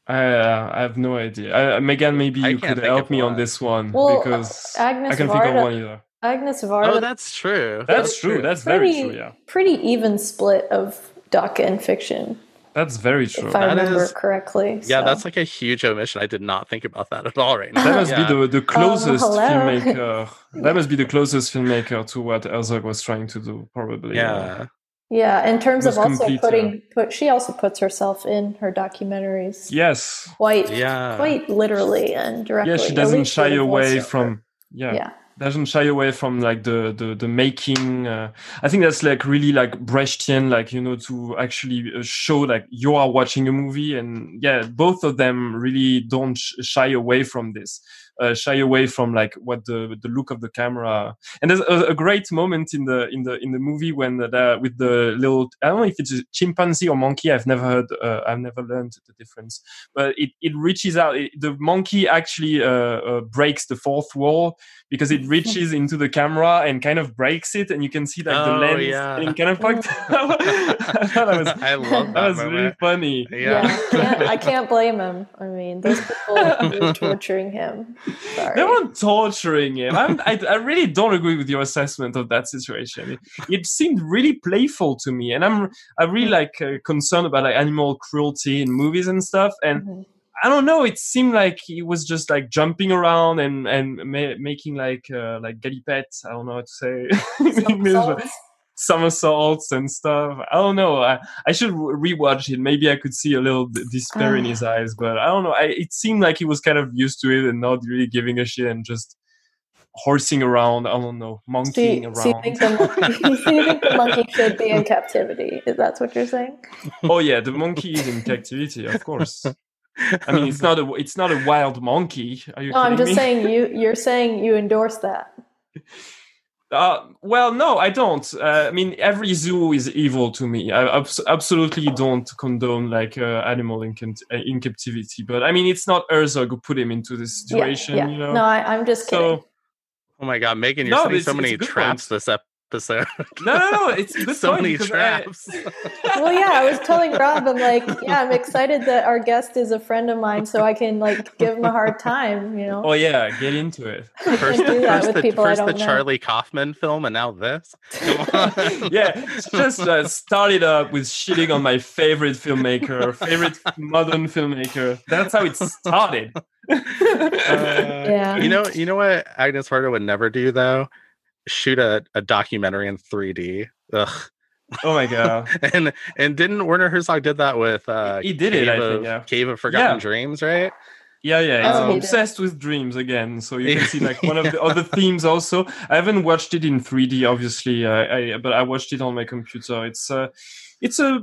I, uh, I have no idea. Uh, Megan, maybe you could help of me on this one Well, because Agnes I can think of Varda- one either. Agnes Varda. Oh, that's true. That's true. That's very true. Yeah, Pretty even split of doc and fiction, that's very true. if I That remember is- correctly. Yeah, so. that's like a huge omission. I did not think about that at all right now. That must Yeah. be the, the um, closest hello. filmmaker. That must be the closest filmmaker to what Herzog was trying to do, probably. yeah. yeah. In terms of also complete, putting, put she also puts herself in her documentaries Yes. quite, Yeah. quite literally and directly. Yeah, she doesn't shy with away from. Yeah. Yeah, doesn't shy away from like the the the making uh, i think that's like really like brechtian like you know to actually uh, show like you are watching a movie and yeah both of them really don't sh- shy away from this uh, shy away from like what the the look of the camera and there's a, a great moment in the in the in the movie when the, with the little i don't know if it's a chimpanzee or monkey i've never heard uh, i've never learned the difference but it, it reaches out it, the monkey actually uh, uh, breaks the fourth wall because it reaches into the camera and kind of breaks it, and you can see like the Oh, lens yeah. getting kind of fucked. I thought that was I love that, that was moment. really funny. yeah. Yeah. can't, I can't blame him. I mean, those people were torturing him. Sorry. They weren't torturing him. I'm, I, I really don't agree with your assessment of that situation. It, it seemed really playful to me, and I'm I'm really like uh, concerned about like animal cruelty in movies and stuff. And Mhm. I don't know. It seemed like he was just like jumping around and and ma- making like uh, like galipettes. I don't know how to say but somersaults and stuff. I don't know. I, I should re- rewatch it. Maybe I could see a little despair in Ah. his eyes, but I don't know. I, it seemed like he was kind of used to it and not really giving a shit and just horsing around. I don't know, monkeying you, so you around. think the monkey, you think the monkey should be in captivity? Is that what you're saying? oh yeah, the monkey is in captivity, of course. I mean, it's not a it's not a wild monkey. Are you No, I'm just me? saying you. You're saying you endorse that. Uh, well, no, I don't. Uh, I mean, every zoo is evil to me. I abs- absolutely don't condone like uh, animal in, con- uh, in captivity. But I mean, it's not Herzog who put him into this situation. yeah, yeah. You know. No, I, I'm just kidding. so Oh my god, Megan, you're No, setting it's- so it's many good traps point. this episode. no, no, no. It's good so many because I- traps. well, yeah, I was telling Rob, I'm like, yeah, I'm excited that our guest is a friend of mine, so I can like give him a hard time. You know, oh yeah, get into it. First, can't do first the, first don't the know. Charlie Kaufman film, and now this. Yeah, just uh, started up with shitting on my favorite filmmaker, favorite modern filmmaker. That's how it started. Uh, Yeah. You know, you know what Agnes Varda would never do though? Shoot a, a documentary in 3D. Ugh. Oh my god. and and didn't Werner Herzog did that with uh He did it, I Cave think, yeah. Cave of Forgotten Yeah. Dreams, right? Yeah, yeah, he's Oh, he did. obsessed with dreams again. So you can see like one of the other themes also. I haven't watched it in 3D, obviously, uh, I, but I watched it on my computer. It's uh, it's a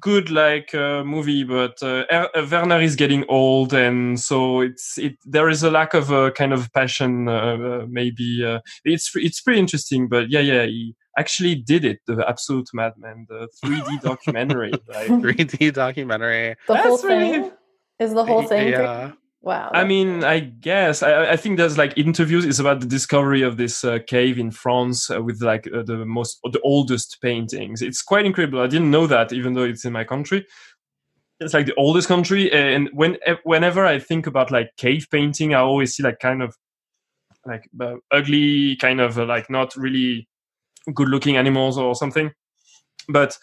good like uh, movie, but uh, Er- uh, Werner is getting old, and so it's it. There is a lack of a kind of passion. Uh, uh, maybe uh, it's it's pretty interesting, but yeah, yeah, he actually did it. The Absolute Madman, the 3D documentary. Like, 3D documentary. The whole That's really- thing is the whole thing. Yeah. Wow. I mean, I guess I, I think there's like interviews. It's about the discovery of this uh, cave in France uh, with like uh, the most, the oldest paintings. It's quite incredible. I didn't know that, even though it's in my country. It's like the oldest country, and when whenever I think about like cave painting, I always see like kind of like uh, ugly, kind of uh, like not really good-looking animals or something. But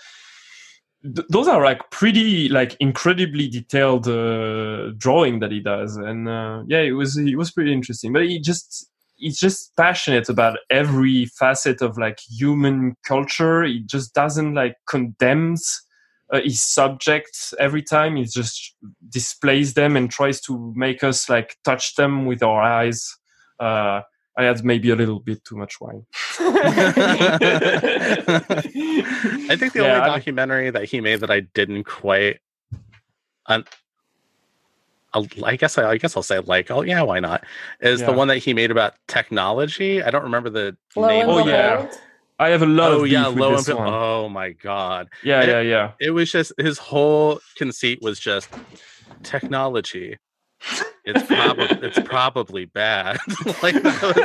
th- those are like pretty like incredibly detailed uh, drawing that he does and uh, yeah it was it was pretty interesting. But he just he's just passionate about every facet of like human culture. He just doesn't like condemns uh, his subjects every time. He just displays them and tries to make us like touch them with our eyes uh, I had maybe a little bit too much wine. I think the Yeah, only I- documentary that he made that I didn't quite, un- I'll- guess I, I guess I'll say like, oh yeah, why not? Is the one that he made about technology? I don't remember the Lo name. Oh, yeah. behold. I have a lot Oh of yeah, beef with low and this one. oh my god, yeah, and yeah, yeah. it was just his whole conceit was just technology. It's probably it's probably bad. like I was,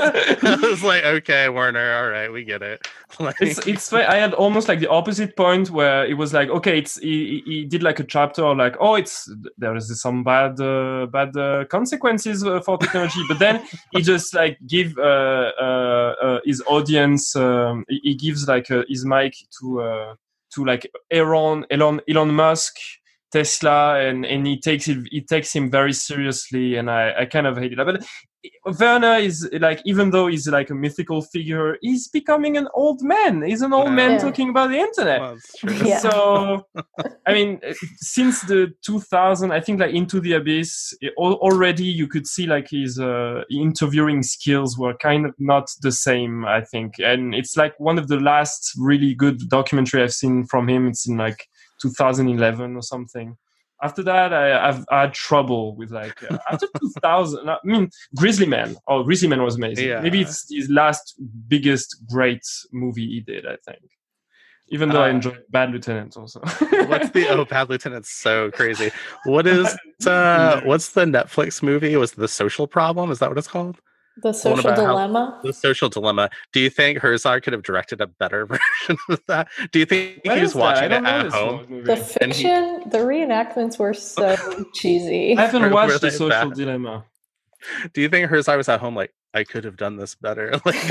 I was like, okay, Warner, all right, we get it. Like, it's it's I had almost like the opposite point where it was like okay it's he, he- did like a chapter like oh it's there is some bad uh, bad uh, consequences uh, for technology but then he just like give uh, uh, uh, his audience um, he, he gives like uh, his mic to uh, to like Elon Elon Elon Musk Tesla and and he takes it he takes him very seriously and I I kind of hate it but Werner is like, even though he's like a mythical figure, he's becoming an old man. He's an old man Yeah. talking about the internet. well. Yeah. So, I mean, uh, since the 2000, I think like Into the Abyss, it, already you could see like his uh, interviewing skills were kind of not the same, I think. And it's like one of the last really good documentary I've seen from him. It's in like 2011 or something. After that, I, I've I had trouble with like uh, after 2000. I mean, Grizzly Man. Oh, Grizzly Man was amazing. Yeah. Maybe it's his last biggest great movie he did. I think. Even though I Uh, enjoyed Bad Lieutenant also. what's the oh bad lieutenant's so crazy what is uh what's the netflix movie was the social problem is that what it's called The social about how- dilemma. the social dilemma do you think herzog could have directed a better version of that do you think What he was is that? I watching it at home. The And he- fiction, the reenactments were so cheesy. I haven't Were- were watched the Social bad? Dilemma. do you think herzog was at home like i could have done this better like,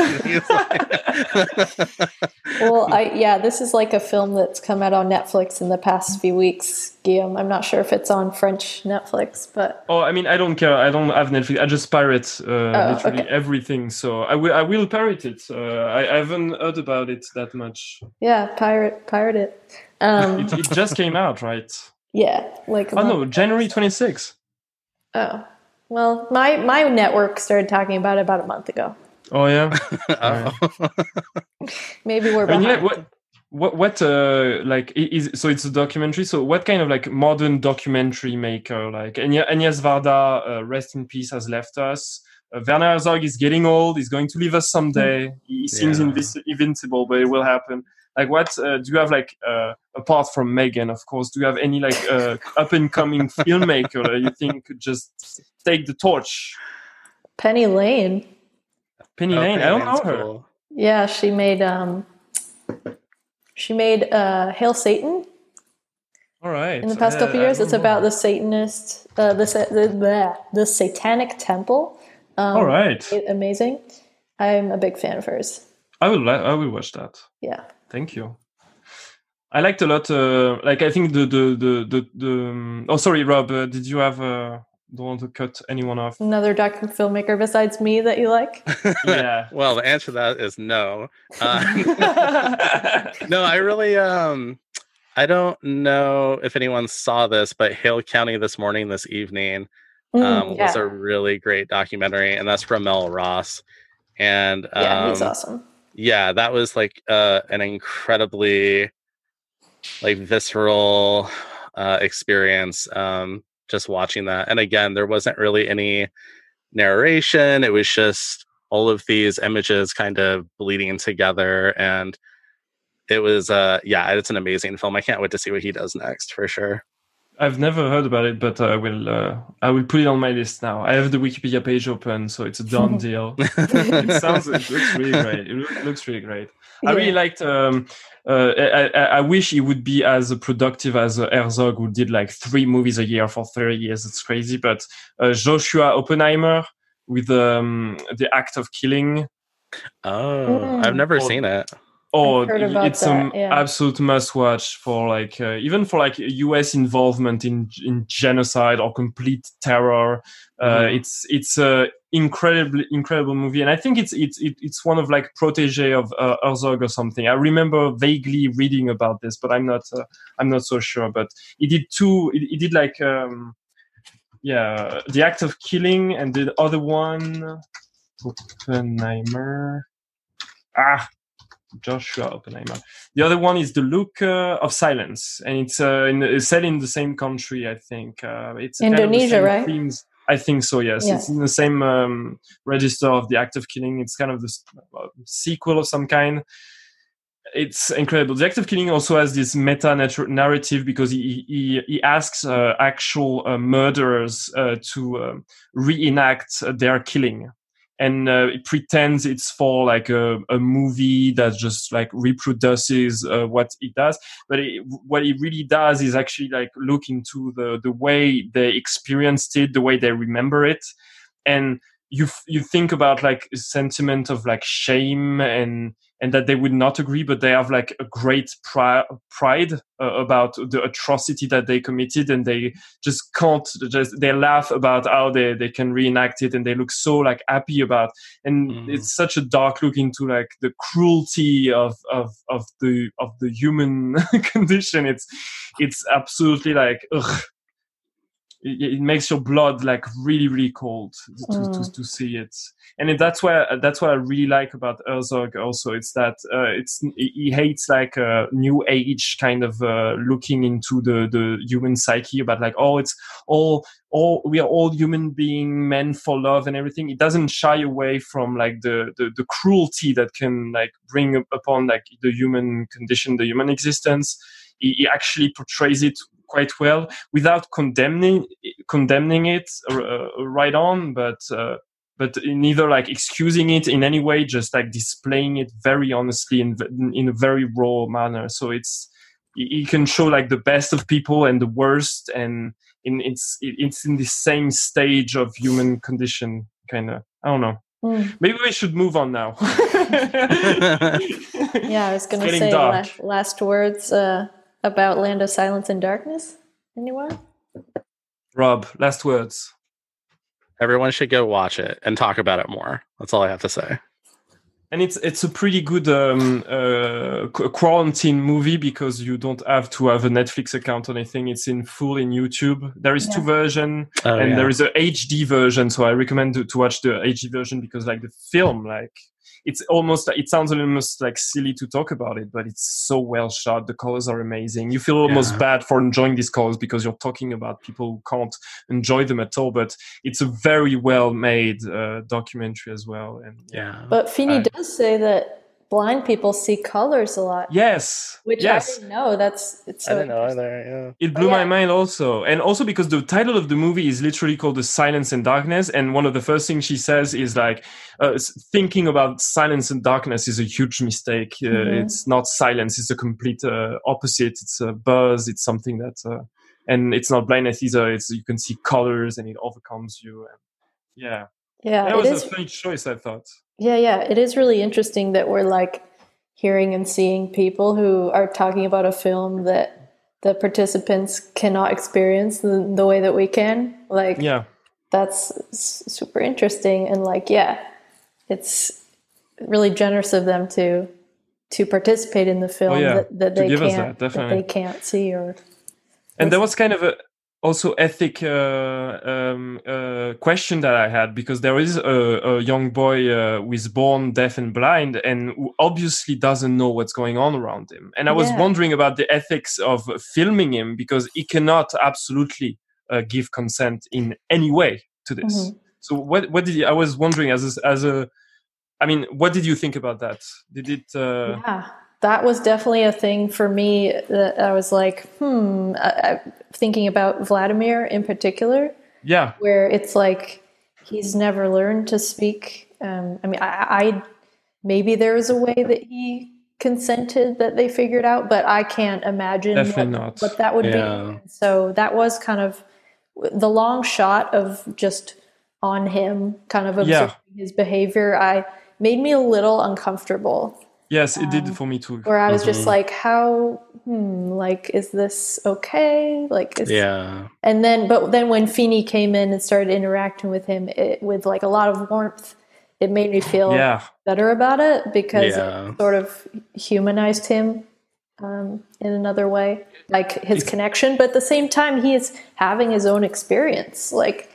Well, I yeah, this is like a film that's come out on Netflix in the past few weeks, Guillaume. I'm not sure if it's on French Netflix, but Oh, I mean, I don't care. I don't have Netflix. I just pirate uh, Oh, literally okay. everything. So I will. I will pirate it. Uh, I, I haven't heard about it that much. yeah, pirate pirate it. Um, It, it just came out, right? yeah, like Oh no, January twenty sixth. Oh, well, my my network started talking about it about a month ago. Oh yeah. Maybe we're and behind. yeah, what what what uh like is so it's a documentary. So what kind of like modern documentary maker like Anya- Agnes Varda, uh, rest in peace, has left us. Uh, Werner Herzog is getting old. He's going to leave us someday. He seems Yeah. invis- invincible, but it will happen. Like what uh, do you have like uh, apart from Megan, of course? Do you have any like uh, up and coming filmmaker that you think could just take the torch? Penny Lane. Penny Okay, Lane, I don't know her. cool. Yeah, she made um, she made uh, Hail Satan All right. in the past Uh, couple I years. It's know about the Satanist, uh, the, sa- the the the Satanic Temple. Um, All right. Amazing. I'm a big fan of hers. I will. li- I will watch that. Yeah. Thank you. I liked a lot. Uh, like I think the the the the, the um, oh sorry, Rob. Uh, did you have uh, don't want to cut anyone off. Another doc filmmaker besides me that you like? Yeah. well, the answer to that is no. Uh, no, I really um I don't know if anyone saw this, but Hale County this morning, this evening, Mm, um, was a really great documentary, and that's from Mel Ross. And um, yeah, he's awesome. Yeah, that was like uh, an incredibly like visceral uh, experience. Um, just watching that, and again, there wasn't really any narration. It was just all of these images kind of bleeding together, and it was uh, yeah, it's an amazing film. I can't wait to see what he does next for sure. I've never heard about it, but I will. Uh, I will put it on my list now. I have the Wikipedia page open, so it's a done deal. it sounds. It looks really great. It loo- looks really great. I really liked. Um, uh, I, I, I wish he would be as productive as uh, Herzog, who did like three movies a year for thirty years. It's crazy. But uh, Joshua Oppenheimer with um, the act of killing. Oh, I've Mm. never Oh, seen it. Oh, it's an yeah. absolute must-watch for like uh, even for like U.S. involvement in in genocide or complete terror. Uh, Mhm. It's it's a incredibly incredible movie, and I think it's it's it's one of like protege of uh, Herzog or something. I remember vaguely reading about this, but I'm not uh, I'm not so sure. But he did two. He, he did like um, yeah, the act of killing, and the other one, Oppenheimer. Ah, Joshua Oppenheimer. The other one is the Look uh, of Silence, and it's uh, in, it's set in the same country, I think. Uh, it's kind of Indonesia, right? Themes. I think so. Yes, Yeah. it's in the same um, register of the Act of Killing. It's kind of the uh, sequel of some kind. It's incredible. The Act of Killing also has this meta narrative because he he, he asks uh, actual uh, murderers uh, to um, reenact uh, their killing and uh, it pretends it's for like a, a movie that just like reproduces uh, what it does. But it, what it really does is actually like look into the the way they experienced it the way they remember it. And you you think about like a sentiment of like shame and and that they would not agree but they have like a great pri- pride uh, about the atrocity that they committed and they just can't just they laugh about how they, they can reenact it and they look so like happy about and Mhm. it's such a dark look into like the cruelty of of of the of the human condition it's it's absolutely like ugh. It, it makes your blood like really really cold to, to, Mm. to see it. And that's why that's what I really like about Herzog also it's that uh, it's he hates like a new age kind of uh, looking into the the human psyche about like oh it's all all we are all human being men for love and everything. It doesn't shy away from like the the, the cruelty that can like bring upon like the human condition the human existence he, actually portrays it quite well without condemning condemning it uh, right on but uh, but neither like excusing it in any way just like displaying it very honestly in in a very raw manner. So it's he can show like the best of people and the worst and in it's it's in the same stage of human condition kind of i don't know. Mm. maybe we should move on now. Yeah, I was going to say la- last words uh, about Land of Silence and Darkness. Anyone? rob last words Everyone should go watch it and talk about it more. That's all I have to say. and it's it's a pretty good um, uh, quarantine movie because you don't have to have a Netflix account or anything. It's in full in YouTube. There is two Yeah. version, Oh, and yeah. there is a HD version. So I recommend to, to watch the HD version because like the film, like it's almost it sounds almost like silly to talk about it, but it's so well shot. The colors are amazing. You feel almost Yeah. bad for enjoying these colors because you're talking about people who can't enjoy them at all. But it's a very well made uh, documentary as well. And yeah. But Fini I- does say that blind people see colors a lot, yes, which yes. I didn't know. That's it's so I didn't know interesting. either. It blew Oh, my mind also. And also because the title of the movie is literally called The Silence and Darkness. And one of the first things she says is like, uh, thinking about silence and darkness is a huge mistake. Uh, Mhm. It's not silence, it's a complete uh, opposite. It's a buzz, it's something that, uh, and it's not blindness either. It's You can see colors and it overcomes you. And yeah. Yeah, that was is. a funny choice, I thought. Yeah, yeah, it is really interesting that we're like hearing and seeing people who are talking about a film that the participants cannot experience the, the way that we can. Like, Yeah. that's super interesting and like yeah, it's really generous of them to to participate in the film Oh, yeah, that, that they can't that, that they can't see or and there was kind of a also ethic uh, um, uh, question that I had because there is a, a young boy uh, who is born deaf and blind and who obviously doesn't know what's going on around him. And I was Yeah. wondering about the ethics of filming him because he cannot absolutely uh, give consent in any way to this. Mhm. So what what did you, I was wondering as a, as a I mean, what did you think about that? Did it? Uh, yeah that was definitely a thing for me that i was like hmm I, I, thinking about vladimir in particular yeah, where it's like he's never learned to speak um, i mean I, I maybe there was a way that he consented that they figured out but i can't imagine what, not. what that would Yeah. be so that was kind of the long shot of just on him kind of Yeah. observing his behavior i made me a little uncomfortable yes, it Um, did for me too. where I was just Mhm. like, how, hmm, like, is this okay? Like, is, Yeah. and then, but then when Fini came in and started interacting with him it, with like a lot of warmth, it made me feel Yeah, better about it because Yeah. it sort of humanized him um, in another way, like his connection. But at the same time, he is having his own experience, like,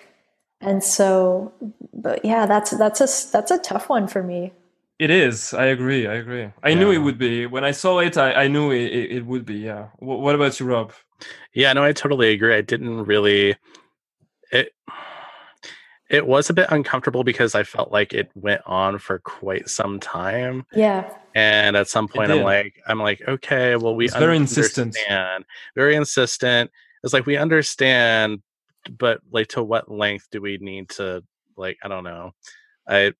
and so, but yeah, that's that's a that's a tough one for me. It is. I agree. I agree. I knew it would be. When I saw it, I, I knew it, it, it would be. Yeah. Wh- what about you, Rob? Yeah, no, I totally agree. I didn't really it it was a bit uncomfortable because I felt like it went on for quite some time. Yeah, And at some point I'm like I'm like, okay, well we It's very insistent. understand. Very insistent. It's like we understand, but like to what length do we need to like I don't know. I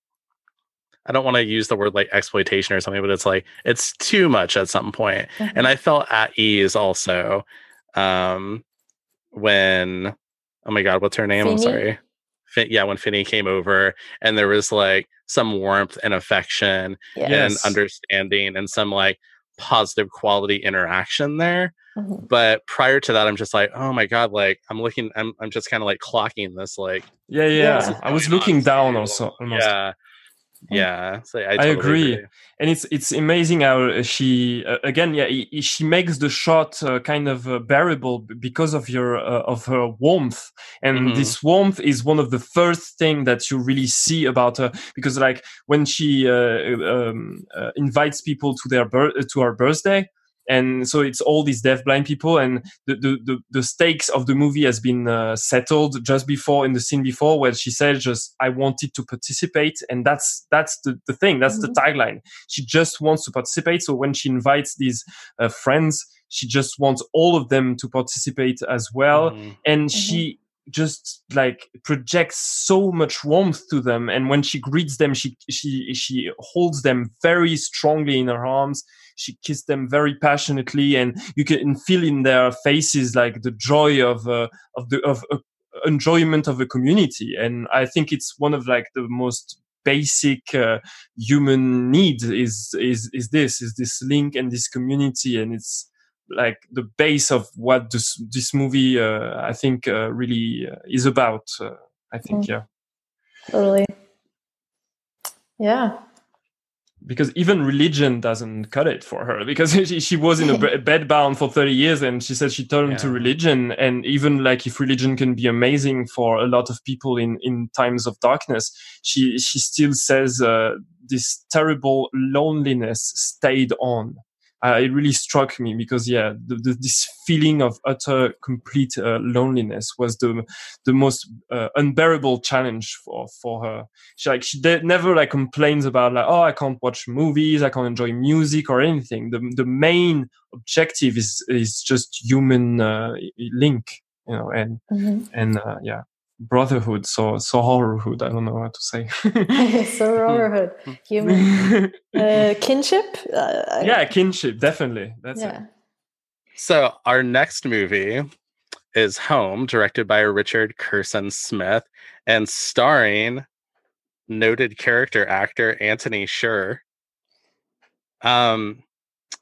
I don't want to use the word like exploitation or something, but it's like it's too much at some point. point and I felt at ease also um when oh my god, what's her name? I'm sorry. Fin- yeah, when Fini came over and there was like some warmth and affection. Yes. and understanding and some like positive quality interaction there. Mhm. But prior to that, I'm just like, oh my god, like I'm looking, I'm I'm just kind of like clocking this like Yeah, yeah. Yeah. I was looking down also. Almost. Yeah. Yeah. So I, I totally agree. and it's it's amazing how she uh, again yeah she makes the shot uh, kind of uh, bearable because of your uh, of her warmth and Mhm. this warmth is one of the first thing that you really see about her because like when she uh, um, uh, invites people to their bir- uh, to her birthday and so it's all these deaf-blind people and the, the, the, the stakes of the movie has been uh, settled just before in the scene before where she said just i wanted to participate and that's that's the, the thing that's the tagline. She just wants to participate so when she invites these uh, friends she just wants all of them to participate as well. Mhm. and she just like projects so much warmth to them and when she greets them she she she holds them very strongly in her arms she kissed them very passionately and you can feel in their faces like the joy of uh, of the of uh, enjoyment of a community and i think it's one of like the most basic uh, human need is is is this is this link and this community and it's like the base of what this this movie uh, I think uh, really uh, is about. Uh, I think Mm. yeah, Totally. Yeah. Because even religion doesn't cut it for her because she, she was in a be- bed bound for 30 years and she said she turned to religion. And even like if religion can be amazing for a lot of people in in times of darkness she she still says uh, this terrible loneliness stayed on uh, it really struck me because yeah the, the, this feeling of utter complete uh, loneliness was the the most uh, unbearable challenge for for her. She like she de- never like complains about like oh i can't watch movies i can't enjoy music or anything. The the main objective is is just human uh, link you know and Mhm. and uh, yeah brotherhood so so horrorhood i don't know how to say so Brotherhood, human uh, kinship. Uh, yeah kinship definitely that's yeah. it So our next movie is Home, directed by Richard Curson Smith and starring noted character actor Anthony Sher. Um,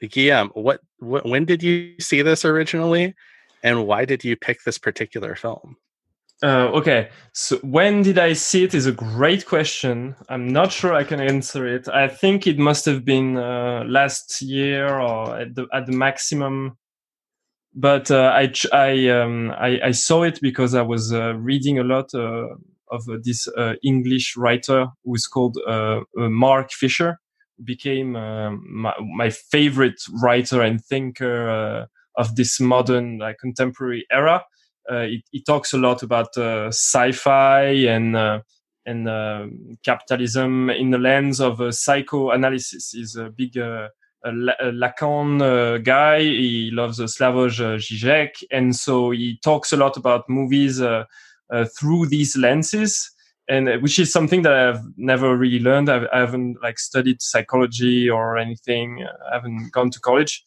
Guillaume, what, what when did you see this originally, and why did you pick this particular film? Uh, okay, so when did I see it is a great question. I'm not sure I can answer it. I think it must have been uh, last year or at the at the maximum. But uh, I I, um, I I saw it because I was uh, reading a lot uh, of uh, this English writer who is called Mark Fisher. Became my, my favorite writer and thinker of this modern like contemporary era it, it, talks a lot about uh, sci-fi and uh, and um, capitalism in the lens of psychoanalysis. He's a big a Lacan uh, guy. He loves uh, Slavoj Žižek, and so he talks a lot about movies uh, through these lenses, and which is something that I've never really learned. I've, I haven't like studied psychology or anything. I haven't gone to college,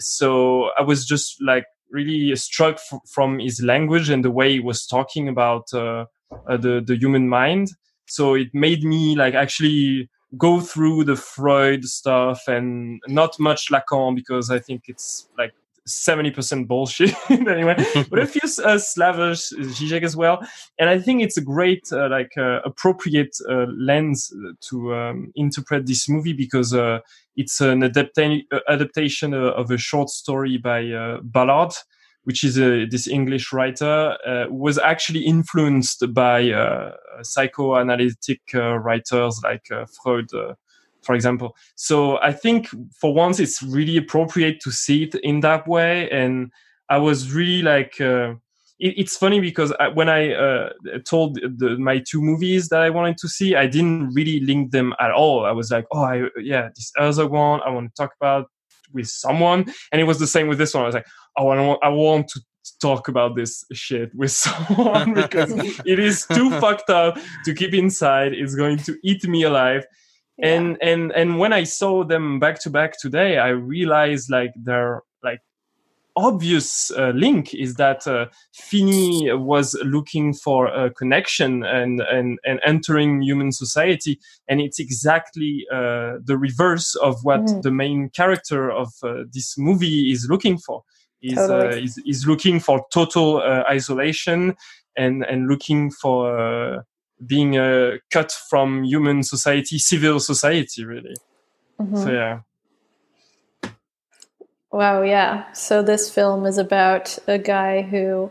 so I was just like really struck f- from his language and the way he was talking about uh, uh, the the human mind. So it made me like actually go through the Freud stuff and not much Lacan because I think it's like 70% bullshit anyway but a few uh, Slavoj Zizek as well. And I think it's a great uh, like uh, appropriate uh, lens to um, interpret this movie because uh, it's an adapta- uh, adaptation of a short story by Ballard which is a, this English writer, uh, was actually influenced by uh, psychoanalytic uh, writers like Freud, for example. So I think for once it's really appropriate to see it in that way. And I was really like, uh, it, it's funny because I, when I uh, told the, my two movies that I wanted to see, I didn't really link them at all. I was like, oh, I, yeah, this other one I want to talk about with someone. And it was the same with this one. I was like, oh, I want, I want to talk about this shit with someone because it is too fucked up to keep inside. It's going to eat me alive and and and when i saw them back to back today i realized like their like obvious uh, link is that uh, Fini was looking for a connection and, and, and entering human society. And it's exactly uh, the reverse of what mm. the main character of uh, this movie is looking for. Is, totally. is, is looking for total uh, isolation and, and looking for uh, being uh, cut from human society, civil society, really. Mm-hmm. So yeah. Wow, yeah. So this film is about a guy who,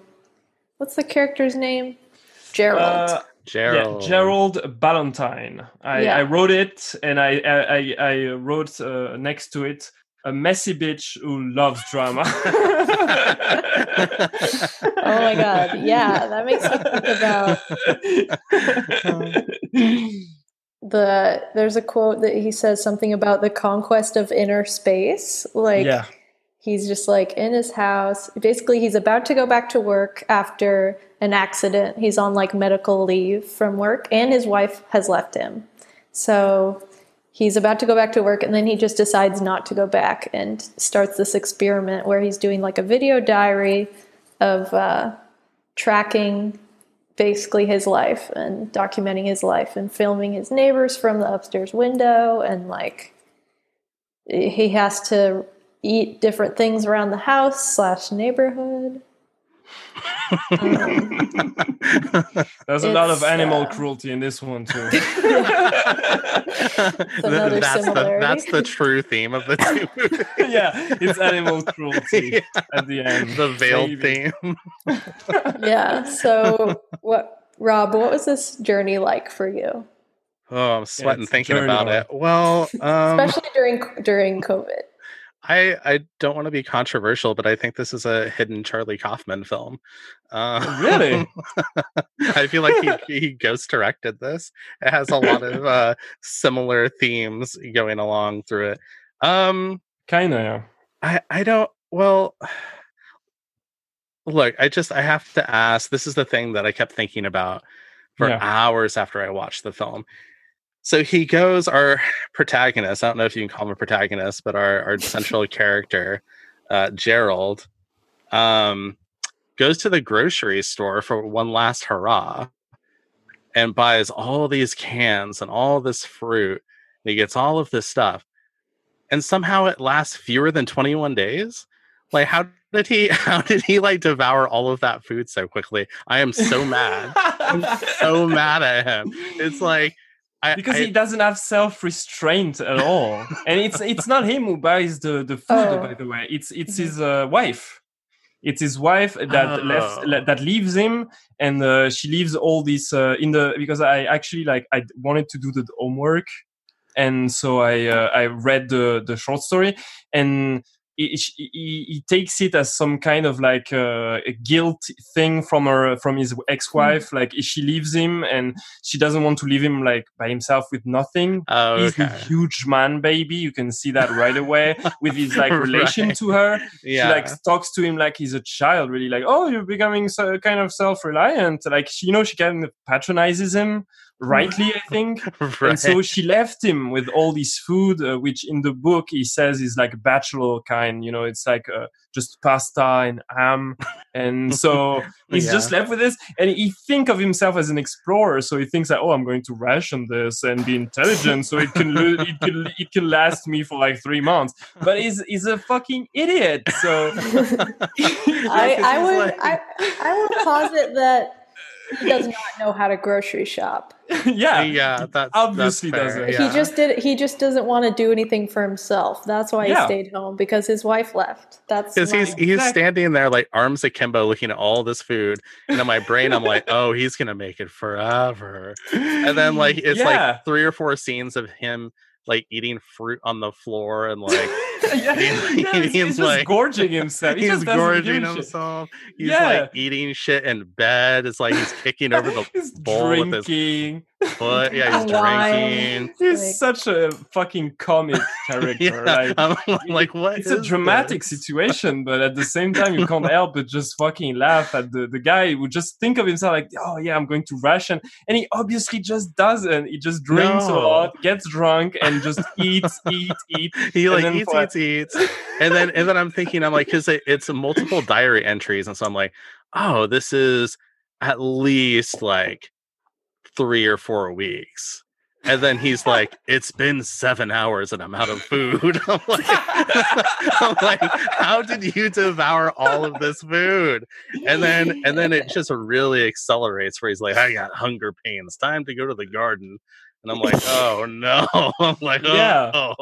what's the character's name? Gerald. Uh, Gerald. Yeah, Gerald Ballantine. I, yeah. I, wrote it, and I I, I wrote uh, next to it a messy bitch who loves drama. oh my god! Yeah, that makes me think about the. There's a quote that he says something about the conquest of inner space. Like, yeah. he's just like in his house. Basically, he's about to go back to work after an accident. He's on like medical leave from work, and his wife has left him. So he's about to go back to work and then he just decides not to go back and starts this experiment where he's doing like a video diary of uh, tracking basically his life and documenting his life and filming his neighbors from the upstairs window and like he has to eat different things around the house slash neighborhood There's a lot of animal uh, cruelty in this one too. that's, the, that's the true theme of the two. yeah, it's animal cruelty yeah. at the end. The veiled theme. yeah. So, what, Rob? What was this journey like for you? Oh, I'm sweating yeah, thinking about it. Well, um, especially during during COVID. I I don't want to be controversial, but I think this is a hidden Charlie Kaufman film. Uh, really? I feel like he, he ghost directed this. It has a lot of uh, similar themes going along through it. Um, kind of. I I don't. Well, look, I just I have to ask. This is the thing that I kept thinking about for yeah. hours after I watched the film so he goes our protagonist i don't know if you can call him a protagonist but our, our central character uh, gerald um, goes to the grocery store for one last hurrah and buys all these cans and all this fruit he gets all of this stuff and somehow it lasts fewer than 21 days like how did he how did he like devour all of that food so quickly? I am so mad. I'm so mad at him. It's like I, because I- he doesn't have self-restraint at all and it's it's not him who buys the the food Oh. by the way it's it's his uh, wife it's his wife that left Oh. le- that leaves him and uh, she leaves all this uh, in the because i actually like i wanted to do the homework and so i uh, i read the the short story and he, he, he- takes it as some kind of like uh, a guilt thing from her from his ex-wife. Like if she leaves him and she doesn't want to leave him like by himself with nothing. Oh, he's a huge man baby. You can see that right away with his like relation Right. to her. Yeah. she like talks to him like he's a child really like oh you're becoming so kind of self-reliant. Like she, you know she kind of patronizes him rightly i think. Right. and so she left him with all this food uh, which in the book he says is like bachelor kind you know it's like uh, just pasta and ham. And so he's Yeah. just left with this and he think of himself as an explorer. So he thinks that oh i'm going to ration this and be intelligent. So it can lo- it can it can last me for like three months. But he's he's a fucking idiot. So I, I would like- I, I would posit that he does not know how to grocery shop. yeah yeah, that's obviously that's doesn't. yeah. He just did he just doesn't want to do anything for himself. That's why Yeah. he stayed home because his wife left. That's because he's he's Exactly. standing there like arms akimbo looking at all this food and in my brain i'm like oh he's gonna make it forever and then like it's yeah. like three or four scenes of him like eating fruit on the floor and like yeah, he- yeah, he's, he's like- gorging himself. He he's just doesn't give gorging a shit. himself he's Yeah. like eating shit in bed it's like he's kicking over the he's bowl with his drinking. foot yeah he's drinking He's Like- such a fucking comic character. yeah Like, i'm like what it's a dramatic this? situation, but at the same time, you can't help but just fucking laugh at the, the guy who just think of himself like, oh yeah, I'm going to ration, and he obviously just doesn't. He just drinks a lot, gets drunk, and just eats, eat, eat. he like then eats, eats, eats, and then and then I'm thinking, I'm like, because it, it's multiple diary entries, and so I'm like, oh, this is at least like three or four weeks. And then he's like, "It's been seven hours and I'm out of food." I'm like, I'm like, "How did you devour all of this food?" And then, and then it just really accelerates. Where he's like, "I got hunger pains. Time to go to the garden." And I'm like, "Oh no!" I'm like, "Oh, Yeah. no."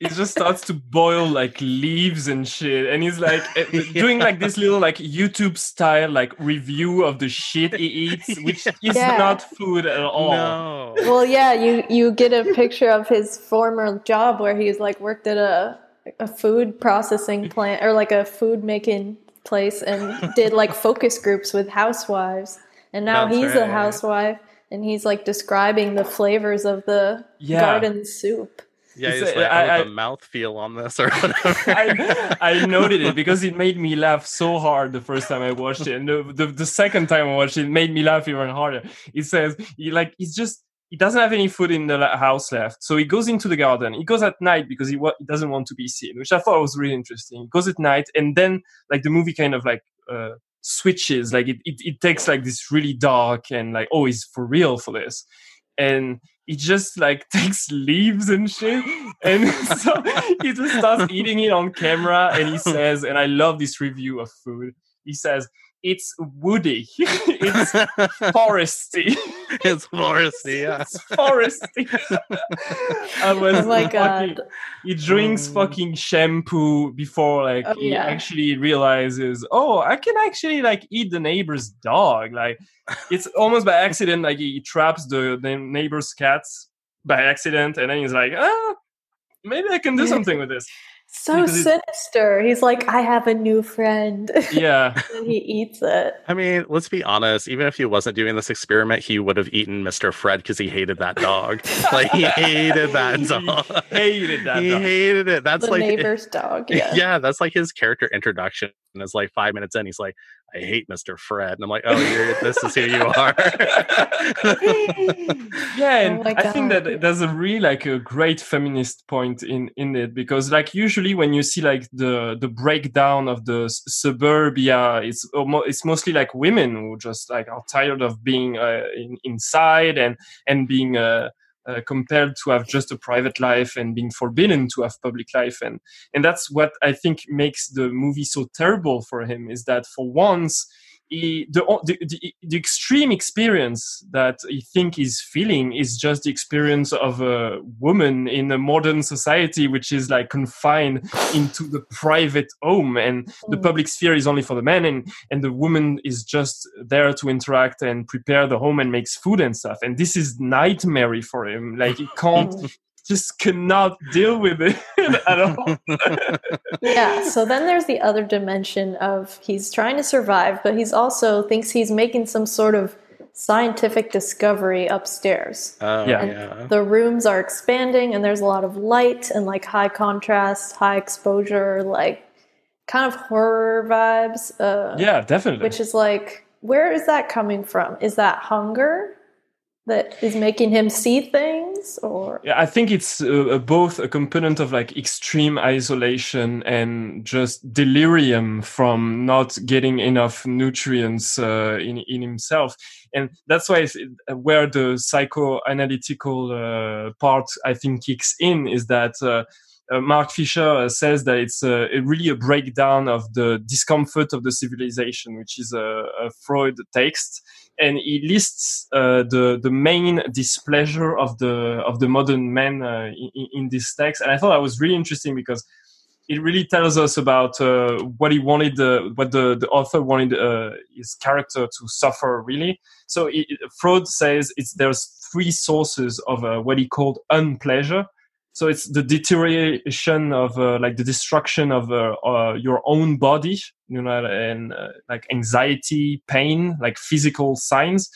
he just starts to boil like leaves and shit and he's like uh, doing like this little like youtube style like review of the shit he eats which is Yeah. not food at all No. well, yeah, you you get a picture of his former job where he's like worked at a a food processing plant or like a food making place and did like focus groups with housewives. And now That's he's a housewife and he's like describing the flavors of the Yeah. garden soup. Yeah, It's he's a- like, I- oh, I- the mouth feel on this or whatever. I, I noted it because it made me laugh so hard the first time I watched it, and the, the, the second time I watched it, it made me laugh even harder. It says he like he's just he doesn't have any food in the house left, so he goes into the garden. He goes at night because he, wa- he doesn't want to be seen, which I thought was really interesting. He goes at night, and then like the movie kind of like uh, switches, like it, it it takes like this really dark and like oh he's for real for this, and he just like takes leaves and shit. And so he just starts eating it on camera and he says and i love this review of food. He says it's woody it's foresty it's foresty, yeah. it's foresty i was Oh my fucking- god. he drinks Mm. fucking shampoo before like Oh, he yeah. actually realizes oh i can actually like eat the neighbor's dog like it's almost by accident like he traps the, the neighbor's cats by accident and then he's like ah maybe i can do something with this So sinister. He's like, I have a new friend. yeah and he eats it. I mean, let's be honest. Even if he wasn't doing this experiment, he would have eaten Mr. Fred because he hated that dog. like he hated that He dog. hated that dog. he dog. hated it. That's the like neighbor's dog. yeah. Yeah. that's like his character introduction. And it's like five minutes in, he's like, "I hate Mr. Fred," and I'm like, "Oh, you're, this is who you are." yeah and Oh i think that there's a really like a great feminist point in in it because like usually when you see like the the breakdown of the suburbia it's almost, it's mostly like women who just like are tired of being uh, in, inside and and being uh uh, compelled to have just a private life and being forbidden to have public life. And and that's what i think makes the movie so terrible for him is that for once he, the, the, the, the extreme experience that he think he's feeling is just the experience of a woman in a modern society which is like confined into the private home. And the Mm. public sphere is only for the men and and the woman is just there to interact and prepare the home and makes food and stuff. And this is nightmare for him. Like he can't Just cannot deal with it at all. Yeah so then there's the other dimension of he's trying to survive but he's also thinks he's making some sort of scientific discovery upstairs. Oh, Yeah. yeah. the rooms are expanding and there's a lot of light and like high contrast high exposure like kind of horror vibes uh, yeah definitely. which is like where is that coming from? Is that hunger that is making him see things or Yeah, I think it's uh, both a component of like extreme isolation and just delirium from not getting enough nutrients uh, in in himself, and that's why uh, where the psychoanalytical uh, part I think kicks in is that. Uh, uh, Mark Fisher uh, says that it's uh, really a breakdown of the discomfort of the civilization, which is a, a Freud text, and he lists uh, the the main displeasure of the of the modern man uh, in, in this text, and I thought that was really interesting because it really tells us about uh, what he wanted, uh, what the, the author wanted uh, his character to suffer. Really, so it, Freud says it's there's three sources of uh, what he called unpleasure. So it's the deterioration of uh, like the destruction of uh, uh, your own body, you know, and uh, like anxiety, pain, like physical signs.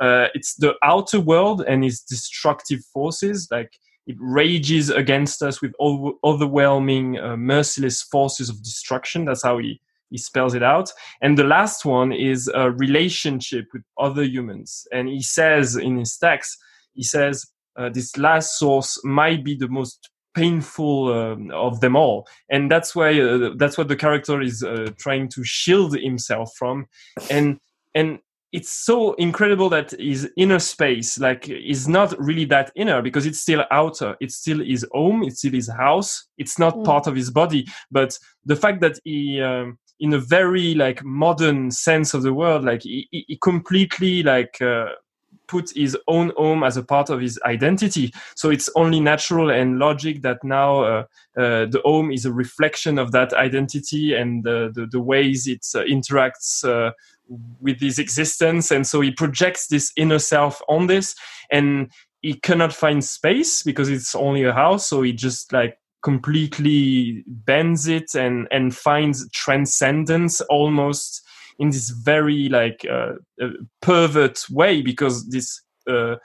Uh, it's the outer world and its destructive forces, like it rages against us with over- overwhelming, uh, merciless forces of destruction. That's how he he spells it out. And the last one is a relationship with other humans. And he says in his text, he says uh, this last source might be the most painful um, of them all. And that's why uh, that's what the character is uh, trying to shield himself from. And and it's so incredible that his inner space like is not really that inner because it's still outer. It's still his home. It's still his house. It's not Mm. part of his body. But the fact that he um, in a very like modern sense of the word like he, he he completely like uh, put his own home as a part of his identity. So it's only natural and logic that now uh, uh, the home is a reflection of that identity and the, the, ways it uh, interacts uh, with his existence. And so he projects this inner self on this and he cannot find space because it's only a house. So he just like completely bends it and and finds transcendence almost in this very like uh, uh, pervert way because this uh,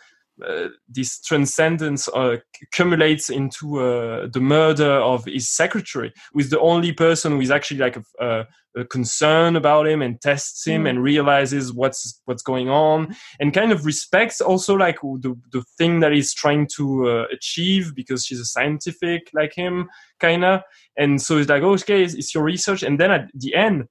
uh, this transcendence uh, accumulates into uh, the murder of his secretary, who is the only person who is actually like a, a, a concern about him and tests him Mm. and realizes what's what's going on and kind of respects also like the the thing that he's trying to uh, achieve because she's a scientific like him kind of and so it's like okay it's, it's your research and then at the end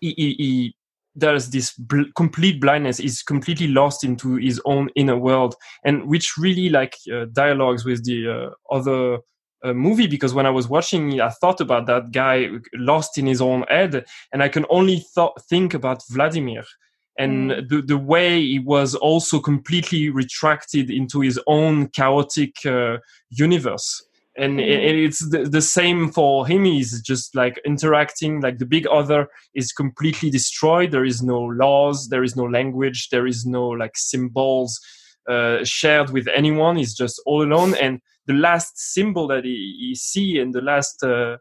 he, he, he there's this bl- complete blindness he's completely lost into his own inner world and which really like uh, dialogues with the uh, other uh, movie because when i was watching it i thought about that guy lost in his own head and i can only th- think about vladimir and Mm. the, the way he was also completely retracted into his own chaotic uh, universe and Mhm. it's the, the same for him. He's just like interacting. Like the big other is completely destroyed. There is no laws. There is no language. There is no like symbols uh, shared with anyone. He's just all alone. And the last symbol that he, he see and the last uh,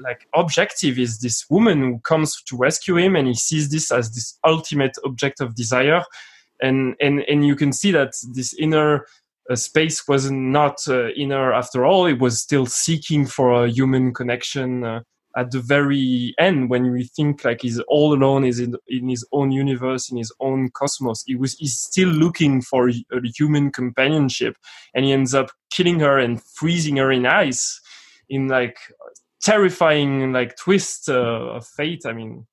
like objective is this woman who comes to rescue him. And he sees this as this ultimate object of desire. And and and you can see that this inner space was not uh, inner after all. It was still seeking for a human connection uh, at the very end when we think like he's all alone is in, in his own universe in his own cosmos. He was he's still looking for a human companionship and he ends up killing her and freezing her in ice in like terrifying like twist uh, of fate. I mean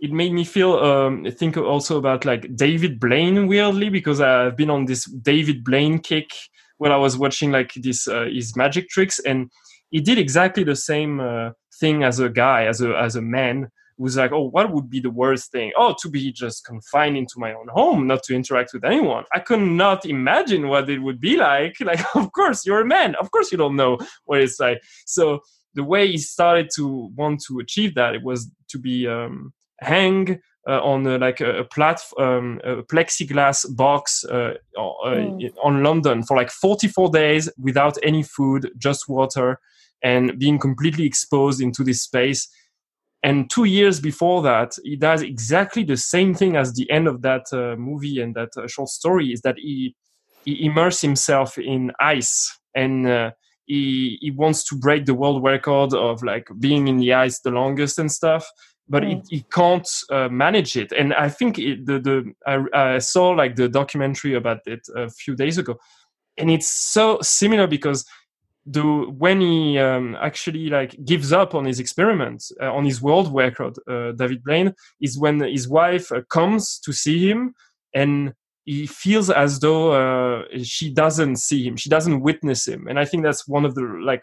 it made me feel um, think also about like David Blaine weirdly because I've been on this David Blaine kick when I was watching like this uh, his magic tricks and he did exactly the same uh, thing as a guy as a as a man was like oh what would be the worst thing? Oh to be just confined into my own home not to interact with anyone. I could not imagine what it would be like. Like of course you're a man. Of course you don't know what it's like. So the way he started to want to achieve that it was to be um, hang uh, on uh, like a, a platform, um, a plexiglass box uh, mm. on London for like 44 days without any food, just water, and being completely exposed into this space. And two years before that, he does exactly the same thing as the end of that uh, movie and that uh, short story. Is that he he immerses himself in ice and uh, he he wants to break the world record of like being in the ice the longest and stuff but mm. he, he can't uh, manage it. And I think it, the the I, I, saw like the documentary about it a few days ago, and it's so similar because the when he um, actually like gives up on his experiment uh, on his world record, uh, David Blaine is when his wife uh, comes to see him and he feels as though uh, she doesn't see him she doesn't witness him and i think that's one of the like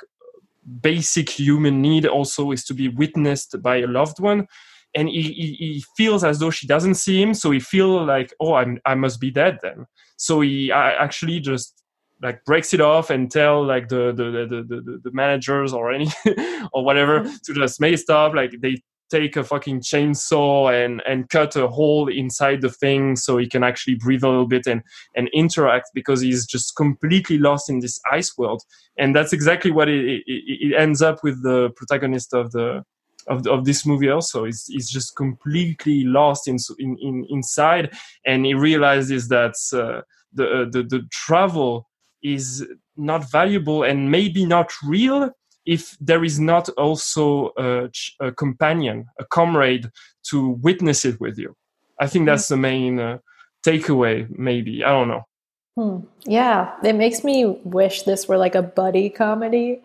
basic human need also is to be witnessed by a loved one. And he, he, he, feels as though she doesn't see him so he feel like oh I'm, i must be dead then. So he actually just like breaks it off and tell like the the the, the, the managers or any or whatever mm-hmm. to just make stop. Like they take a fucking chainsaw and and cut a hole inside the thing so he can actually breathe a little bit and and interact because he's just completely lost in this ice world. And that's exactly what it, it, it ends up with the protagonist of the of, of this movie also. He's, he's just completely lost in, in, in inside and he realizes that uh, the, uh, the the travel is not valuable and maybe not real if there is not also a, a, companion, a comrade to witness it with you. I think that's the main uh, takeaway, maybe. I don't know. Hmm. Yeah, it makes me wish this were like a buddy comedy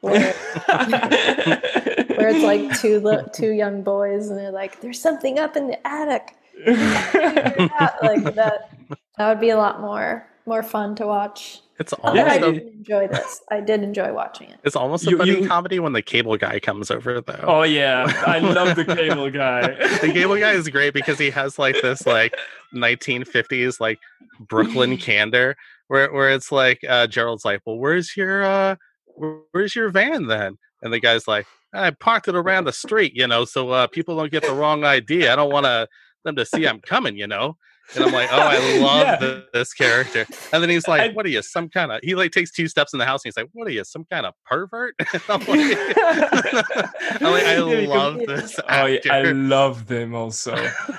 where, where it's like two, two young boys and they're like, there's something up in the attic. like that, that would be a lot more more fun to watch. It's almost I did enjoy this. I did enjoy watching it. It's almost a you, funny you, comedy when the cable guy comes over though. Oh yeah. I love the cable guy. the cable guy is great because he has like this like 1950s like Brooklyn candor where where it's like uh Gerald's like, Well, where's your uh where's your van then? And the guy's like, I parked it around the street, you know, so uh people don't get the wrong idea. I don't wanna them to see I'm coming, you know. And I'm like, oh, I love yeah. this character. And then he's like, what are you, some kind of, he like takes two steps in the house and he's like, what are you, some kind of pervert? I'm like, I'm like i love this. Actor. Oh, I love them also.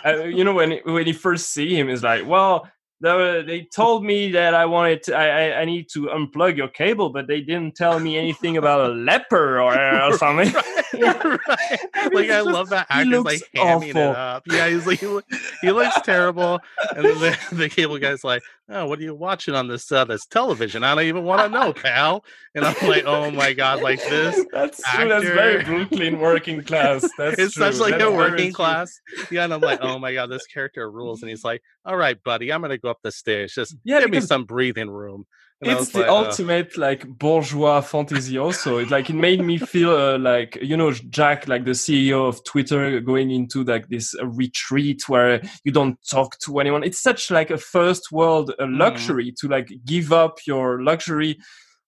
uh, you know, when, when you first see him, it's like, well, they told me that I wanted to, I, I need to unplug your cable, but they didn't tell me anything about a leper or, or something. right. right. Like I love that actor like hamming awful. it up. Yeah, he's like he, he looks terrible, and then the, the, cable guy's like, "Oh, what are you watching on this uh, this television? I don't even want to know, pal." And I'm like, "Oh my god, like this." That's actor. true. That's very Brooklyn working class. That's it's true. such like that's a working class. Yeah, and I'm like, "Oh my god, this character rules." And he's like, "All right, buddy, I'm gonna go up the stairs. Just yeah, give me some breathing room." And it's the like, uh, ultimate uh, like bourgeois fantasy. Also, it like it made me feel uh, like you know Jack, like the CEO of Twitter, going into like this uh, retreat where you don't talk to anyone. It's such like a first world uh, mm-hmm. luxury mm. to like give up your luxury.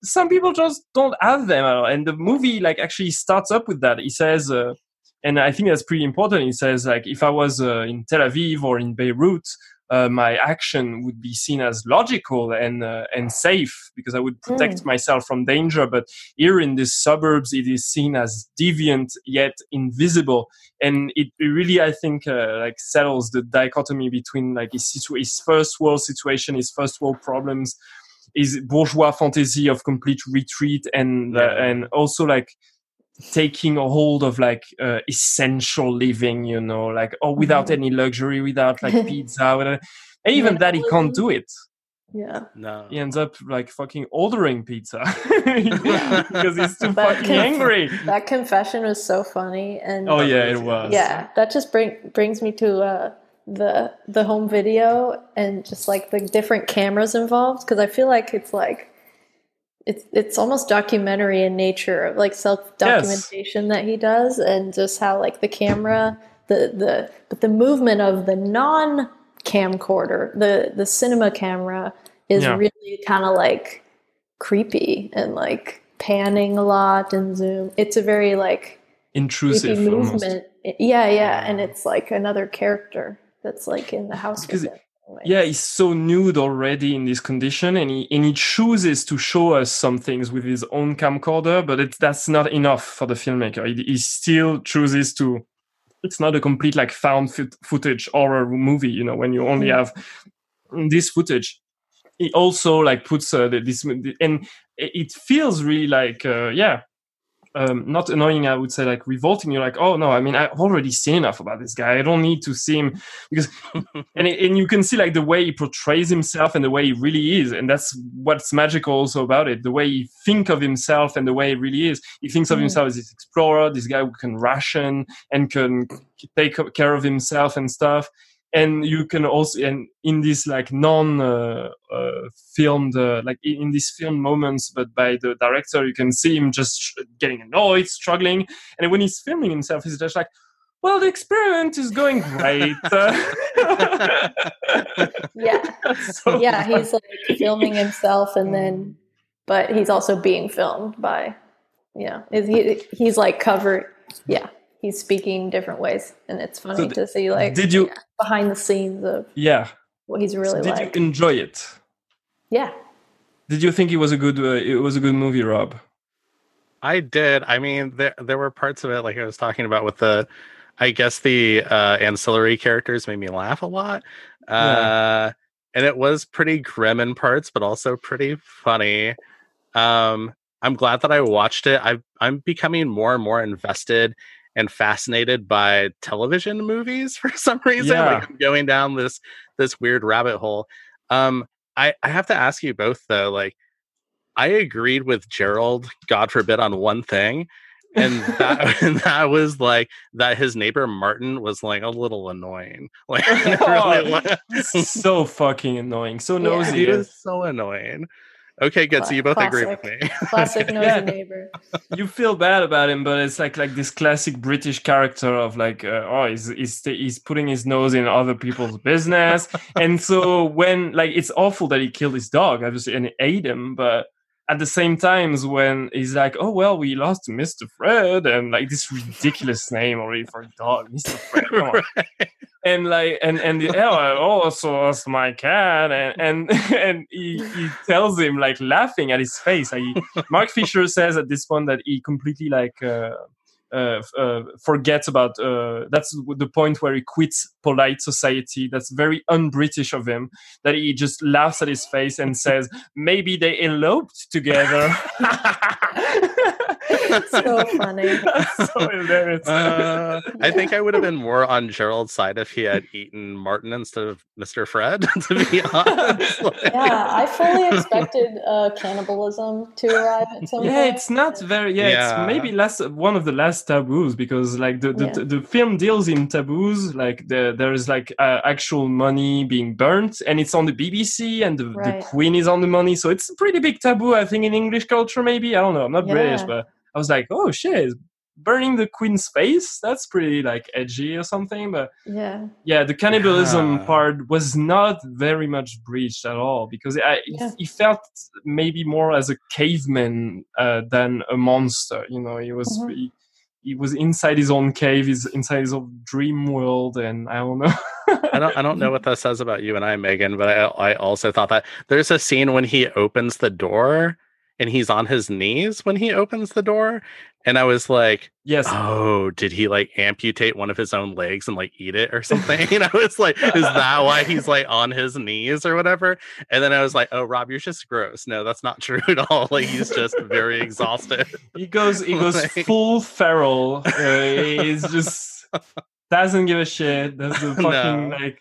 Some people just don't have them, and the movie like actually starts up with that. He says. Uh, and I think that's pretty important. He says, like, if I was in Tel Aviv or in Beirut, uh, my action would be seen as logical and uh, and safe because I would protect mm. myself from danger. But here in the suburbs, it is seen as deviant yet invisible, and it really, I think, uh, like settles the dichotomy between like his, situ- his first world situation, his first world problems, his bourgeois fantasy of complete retreat, and uh, yeah. and also like taking a hold of like uh, essential living you know like or without mm-hmm. any luxury without like pizza whatever. and even yeah. that he can't do it Yeah. No. he ends up like fucking ordering pizza because he's too But fucking can- angry. That confession was so funny and Oh yeah, it was. yeah, that just bring brings me to uh the the home video and just like the different cameras involved because I feel like it's like it's it's almost documentary in nature, of like self documentation that he does, and just how like the camera, the the but the movement of the non camcorder, the the cinema camera is Yeah. really kind of like creepy and like panning a lot and zoom. It's a very like intrusive creepy almost. movement. Yeah, yeah, and it's like another character that's like in the house Because Yeah, he's so nude already in this condition, and he and he chooses to show us some things with his own camcorder, but it's that's not enough for the filmmaker. He, he still chooses to. It's not a complete like found footage horror movie, you know, when you only Mm. have this footage. He also like puts uh, this and it it feels really like uh, yeah. Um, not annoying, I would say, like revolting. You're like, oh no, I mean, I've already seen enough about this guy. I don't need to see him because and it, and you can see like the way he portrays himself and the way he really is and that's what's magical also about it the way he think of himself and the way he really is he thinks of Mm. himself as this explorer this guy who can ration and can take care of himself and stuff and you can also and in this like non uh, uh, filmed uh, like in these film moments but by the director you can see him just getting annoyed struggling and when he's filming himself he's just like well the experiment is going great yeah, So yeah, funny. he's like filming himself, and then, but he's also being filmed by, yeah, is he? He's like covered. Yeah, he's speaking different ways, and it's funny th- to see like did you yeah, behind the scenes of yeah what he's really did like. you enjoy it yeah, did you think it was a good uh, it was a good movie rob I did. I mean, there there were parts of it, like I was talking about, with the, I guess the uh, ancillary characters made me laugh a lot, uh, and it was pretty grim in parts, but also pretty funny. Um, I'm glad that I watched it. I I'm becoming more and more invested and fascinated by television movies for some reason. Yeah. Like I'm going down this this weird rabbit hole. Um, I I have to ask you both though, like. I agreed with Gerald, God forbid, on one thing, and that and that was like that his neighbor Martin was like a little annoying. Like really, like- so fucking annoying so Yeah. nosy he was so annoying. Okay, good. So you both agree with me. classic nosy Yeah. neighbor. you feel bad about him, but it's like like this classic British character of like, uh, oh, he's, he's he's putting his nose in other people's business, and so when like it's awful that he killed his dog, obviously, and ate him, but at the same times when he's like, oh well, we lost Mr. Fred, and like this ridiculous name already for a dog, Mr. Fred, on. and like and and the oh, I also lost my cat and and and he, he tells him like laughing at his face like he, mark fisher says at this point that he completely like uh uh, uh, forgets about uh, that's the point where he quits polite society. That's very un-British of him. That he just laughs at his face and says, "Maybe they eloped together." So funny. That's so hilarious. Uh, I think I would have been more on Gerald's side if he had eaten Martin instead of Mr. Fred. To be honest, Like- Yeah, I fully expected uh, cannibalism to arrive at some point. yeah point. it's not very yeah, Yeah. it's maybe less one of the last taboos because like the the, Yeah. the film deals in taboos like the, there is like uh, actual money being burnt and it's on the bbc and the, the queen is on the money so it's a pretty big taboo i think in english culture maybe i don't know i'm not british but i was like oh shit burning the queen's face that's pretty like edgy or something but Yeah, yeah the cannibalism Yeah. part was not very much breached at all because I, Yeah. he felt maybe more as a caveman uh, than a monster you know he was Mhm. he, he was inside his own cave he's inside his own dream world and i don't know. I don't I don't know what that says about you and I, Megan, but I I also thought that there's a scene when he opens the door and he's on his knees when he opens the door. And I was like, yes oh, did he like amputate one of his own legs and like eat it or something? And I was like, is that why he's like on his knees or whatever? And then I was like, oh, Rob, you're just gross. No, that's not true at all. Like he's just very exhausted. he goes he goes Like- full feral uh, he's just doesn't give a shit that's the fucking No. like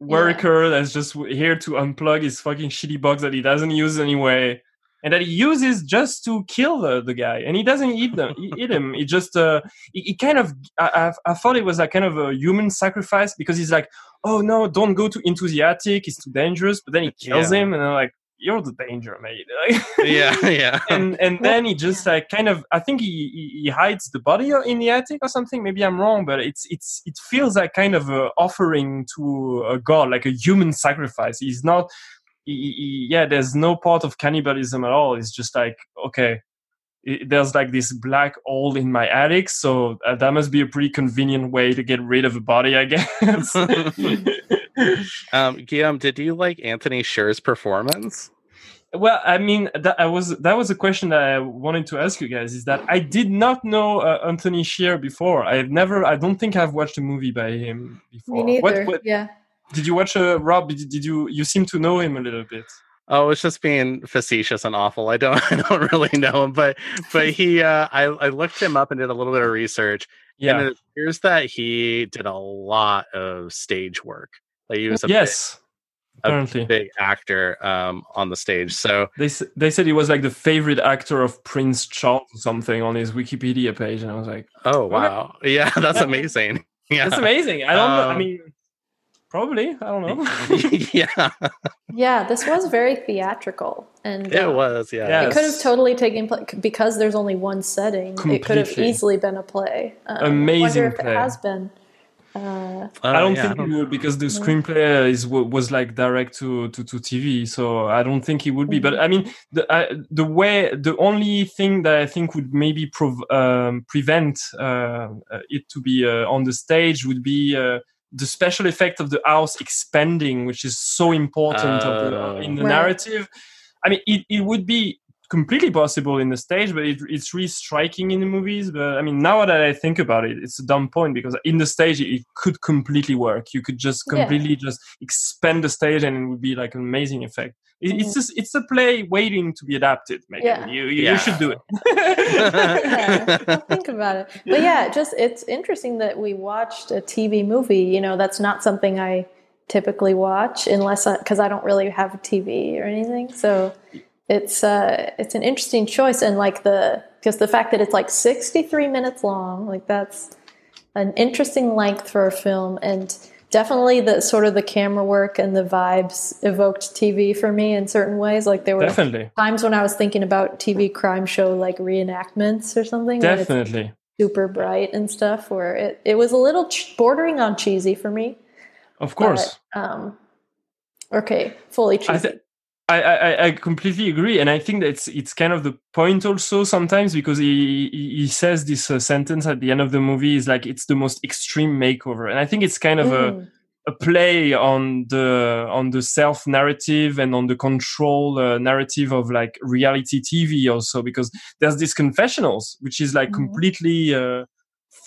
worker that's just here to unplug his fucking shitty box that he doesn't use anyway, and that he uses just to kill the, the guy, and he doesn't eat them, he eat him. He just uh, he, he kind of I, I I thought it was like kind of a human sacrifice because he's like, oh no, don't go to into the attic, it's too dangerous. But then he kills Yeah. him, and I'm like, you're the danger, mate. yeah, yeah. and and then he just like kind of I think he, he he hides the body in the attic or something. Maybe I'm wrong, but it's it's it feels like kind of a offering to a god, like a human sacrifice. He's not. He, he, yeah, there's no part of cannibalism at all. It's just like okay, it, there's like this black hole in my attic, so uh, that must be a pretty convenient way to get rid of a body, I guess. um, Guillaume, did you like Antony Sher's performance? Well, I mean, that I was that was a question that I wanted to ask you guys. Is that I did not know uh, Antony Sher before. I've never. I don't think I've watched a movie by him before. Me neither. What, what Yeah. Did you watch? Uh, Rob, did, you? You seem to know him a little bit. Oh, it's just being facetious and awful. I don't, I don't really know him, but, but he, uh, I, I looked him up and did a little bit of research, Yeah. and it appears that he did a lot of stage work. Like he was a yes. a Apparently, big, big actor um, on the stage. So they they said he was like the favorite actor of Prince Charles or something on his Wikipedia page, and I was like, Oh wow! Yeah, that's amazing. Yeah, that's amazing. I don't know. I Um, mean, probably. I don't know. yeah, Yeah, this was very theatrical, and it uh, was. Yeah, Yeah. It could have totally taken place because there's only one setting. It could have easily been a play. Um, Amazing I wonder if play. it has been. Uh, Uh, I don't yeah, think it would because the screenplay is was like direct to, to, to TV, so I don't think it would be. But I mean, the I, the way the only thing that I think would maybe prov- um, prevent uh, uh, it to be uh, on the stage would be uh, the special effect of the house expanding, which is so important of the, Oh. in the Right. narrative. I mean, it, it would be completely possible in the stage, but it, it's really striking in the movies. But I mean, now that I think about it, it's a dumb point because in the stage it could completely work. You could just Yeah. completely just expand the stage, and it would be like an amazing effect. It, It's Mhm. just it's a play waiting to be adapted. Megan. Yeah. You, you, Yeah. you should do it. yeah, think about it. But yeah, just it's interesting that we watched a TV movie. You know, that's not something I typically watch unless because I, don't really have a TV or anything. So it's uh it's an interesting choice and like the because the fact that it's like 63 minutes long, like that's an interesting length for a film and definitely the sort of the camera work and the vibes evoked TV for me in certain ways. Like there were Definitely, times when I was thinking about TV crime show like reenactments or something. definitely. super bright and stuff where it, it was a little ch- bordering on cheesy for me. Of course. But, um, okay, fully cheesy. I, th- I, I I completely agree, and I think that it's it's kind of the point also sometimes because he he, says this uh, sentence at the end of the movie is like it's the most extreme makeover, and I think it's kind of a Mm, a play on the on the self narrative and on the control uh, narrative of like reality TV also because there's these confessionals which is like Mhm. completely uh,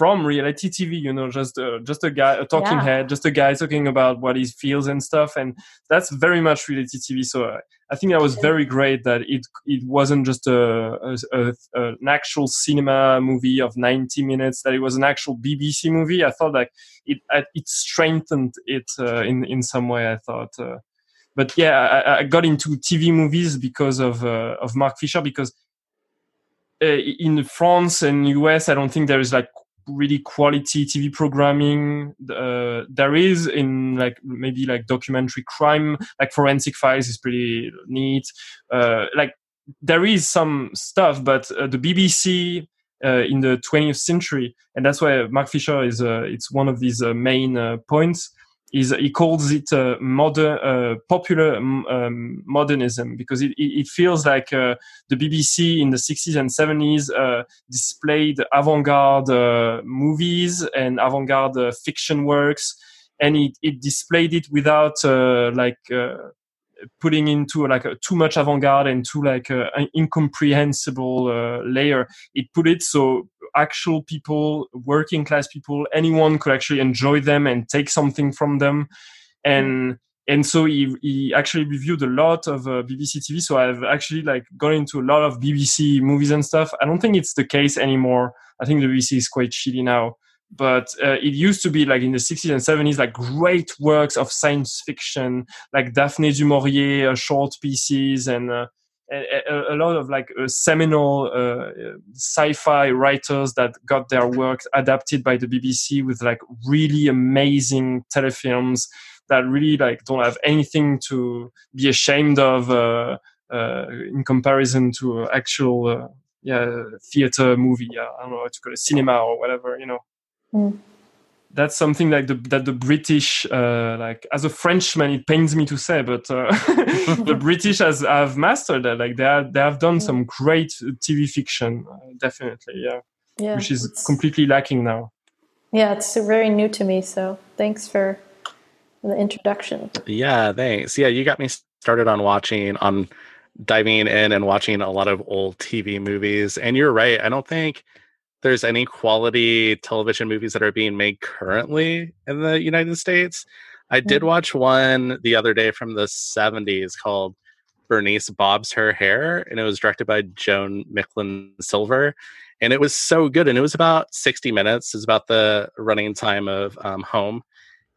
from reality TV you know just uh, just a guy a talking Yeah. head just a guy talking about what he feels and stuff and that's very much reality TV so uh, I think that was very great that it it wasn't just a, a, a an actual cinema movie of 90 minutes that it was an actual BBC movie I thought like it it strengthened it uh, in in some way. I thought, uh, but yeah, I, I got into TV movies because of uh, of Mark Fisher because uh, in France and US, I don't think there is like really quality TV programming. Uh, there is in like maybe like documentary crime, like Forensic Files is pretty neat. Uh, like there is some stuff, but uh, the BBC uh, in the 20th century, and that's why Mark Fisher is. Uh, it's one of these uh, main points. He calls it uh, modern, uh, popular um, modernism because it, it, feels like uh, the BBC in the 60s and 70s uh, displayed avant-garde uh, movies and avant-garde uh, fiction works, and it, it displayed it without like putting into like too much avant-garde and too like an incomprehensible layer. It put it so actual people, working class people, anyone could actually enjoy them and take something from them, and and so he, he actually reviewed a lot of uh, BBC TV. So I've actually like gone into a lot of BBC movies and stuff. I don't think it's the case anymore. I think the BBC is quite shitty now. but uh, it used to be like in the 60s and 70s like great works of science fiction like daphne du maurier uh, short pieces and uh, a, a, lot of like uh, seminal uh, sci-fi writers that got their work adapted by the BBC with like really amazing telefilms that really like don't have anything to be ashamed of uh, uh in comparison to actual uh, yeah theater movie. I don't know what to call it, cinema or whatever. You know. Mm that's something like the, that the British, uh, like as a Frenchman, it pains me to say, but uh, the British has have mastered that. Like they have, they have done yeah. some great TV fiction, uh, definitely, yeah, yeah, which is completely lacking now. Yeah, it's very new to me. So thanks for the introduction. Yeah, thanks. Yeah, you got me started on watching on diving in and watching a lot of old TV movies. And you're right. I don't think there's any quality television movies that are being made currently in the United States. I did watch one the other day from the 70s called Bernice Bobs Her Hair, and it was directed by Joan Micklin Silver. And it was so good. And it was about 60 minutes, is about the running time of um, Home.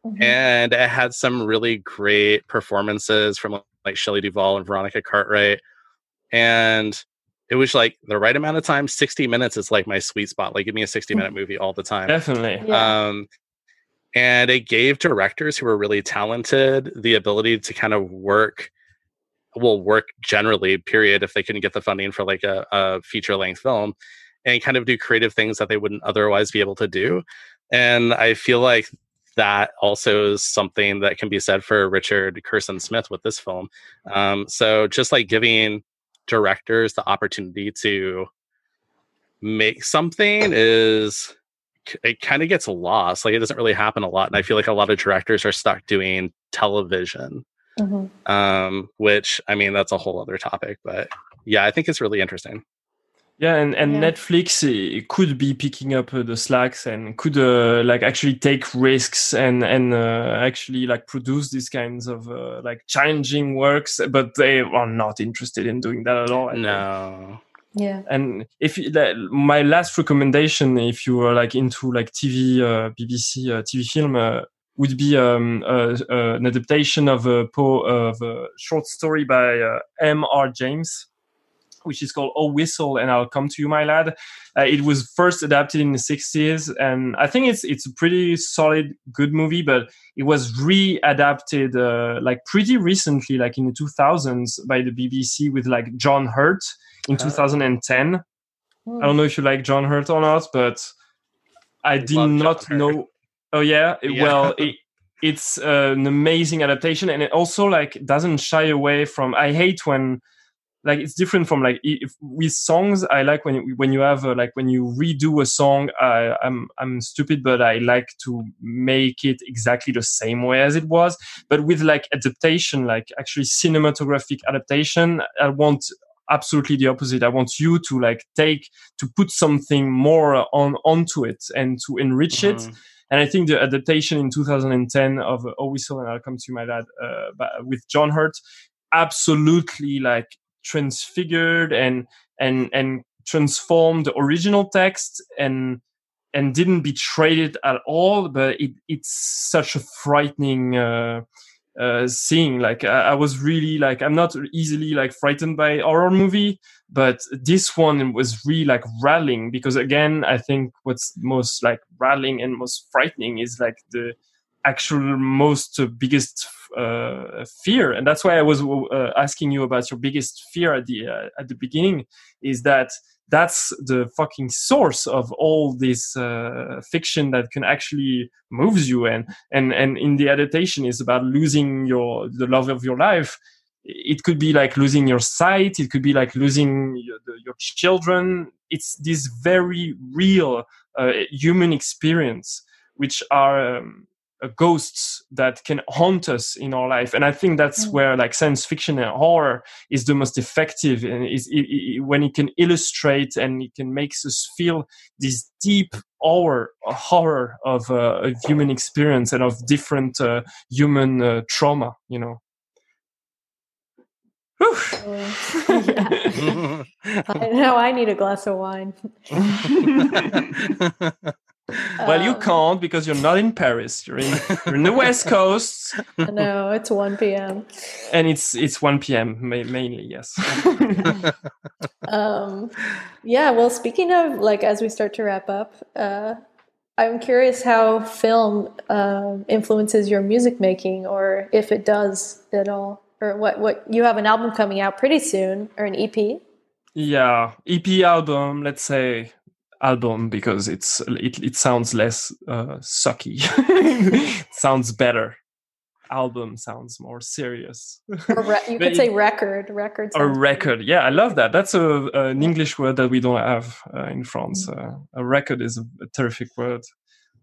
Mm-hmm. And it had some really great performances from like Shelley Duvall and Veronica Cartwright. And it was like the right amount of time 60 minutes is like my sweet spot like give me a 60 minute movie all the time. Definitely. Yeah. um and it gave directors who were really talented the ability to kind of work will work generally period if they couldn't get the funding for like a, a feature length film and kind of do creative things that they wouldn't otherwise be able to do. And i feel like that also is something that can be said for richard curson smith with this film. Um, so just like giving directors the opportunity to make something is it kind of gets lost. Like it doesn't really happen a lot, and I feel like a lot of directors are stuck doing television. Mm-hmm. Um, which I mean, that's a whole other topic, but yeah, I think it's really interesting. Yeah, and, and yeah. Netflix could be picking up uh, the slacks and could uh, like actually take risks and and uh, actually like produce these kinds of uh, like challenging works, but they are not interested in doing that at all. no. Yeah. And if like, my last recommendation, if you are like into like TV, uh, BBC uh, TV film, would be um, an adaptation of a po- of a short story by M. R. James which is called Oh Whistle and I'll Come to You, My Lad. Uh, it was first adapted in the 60s, and I think it's it's a pretty solid, good movie. But it was re-adapted uh, like pretty recently, like in the 2000s, by the BBC with like John Hurt in 2010. Hmm. I don't know if you like John Hurt or not, but I, did not know. Oh yeah, yeah. well. It, it's uh, an amazing adaptation and it also like doesn't shy away from i hate when like it's different from like if, with songs i like when when you have like when you redo a song I, i'm i'm stupid but i like to make it exactly the same way as it was. But with like adaptation like actually cinematographic adaptation i want absolutely the opposite. I want you to like take to put something more on onto it and to enrich mm-hmm. it and I think the adaptation in 2010 of Oh Whistle and I'll Come to My Dad uh, with John Hurt absolutely like transfigured and and and transformed the original text and and didn't betray it at all but it, it's such a frightening uh, uh, seeing like I, I, was really like i'm not easily like frightened by horror movie but this one was really like rattling because again i think what's most like rattling and most frightening is like the actual most uh, biggest uh, fear. And that's why i was uh, asking you about your biggest fear at the uh, at the beginning is that that's the fucking source of all this uh, fiction that can actually moves you. And and and in the adaptation is about losing your the love of your life. It could be like losing your sight. It could be like losing your, your children. It's this very real uh, human experience which are um, ghosts that can haunt us in our life and i think that's mm. where like science fiction and horror is the most effective and is it, it, when it can illustrate and it can make us feel this deep horror horror of, uh, of human experience and of different uh, human uh, trauma you know yeah. I know I need a glass of wine. well, you Um, can't because you're not in Paris. You're in you're in the West Coast, No, it's 1 p.m. and it's it's 1 p.m. ma- mainly. Yes. Um, yeah, well, speaking of like as we start to wrap up, uh, I'm curious how film uh, influences your music making, or if it does at all, or what what you have an album coming out pretty soon, or an EP. yeah, EP album. Let's say album because it's it it sounds less uh, sucky. sounds better. Album sounds more serious. Re- you could say record. Record. a record yeah i love that that's a, an english word that we don't have uh, in france uh, a record is a, a terrific word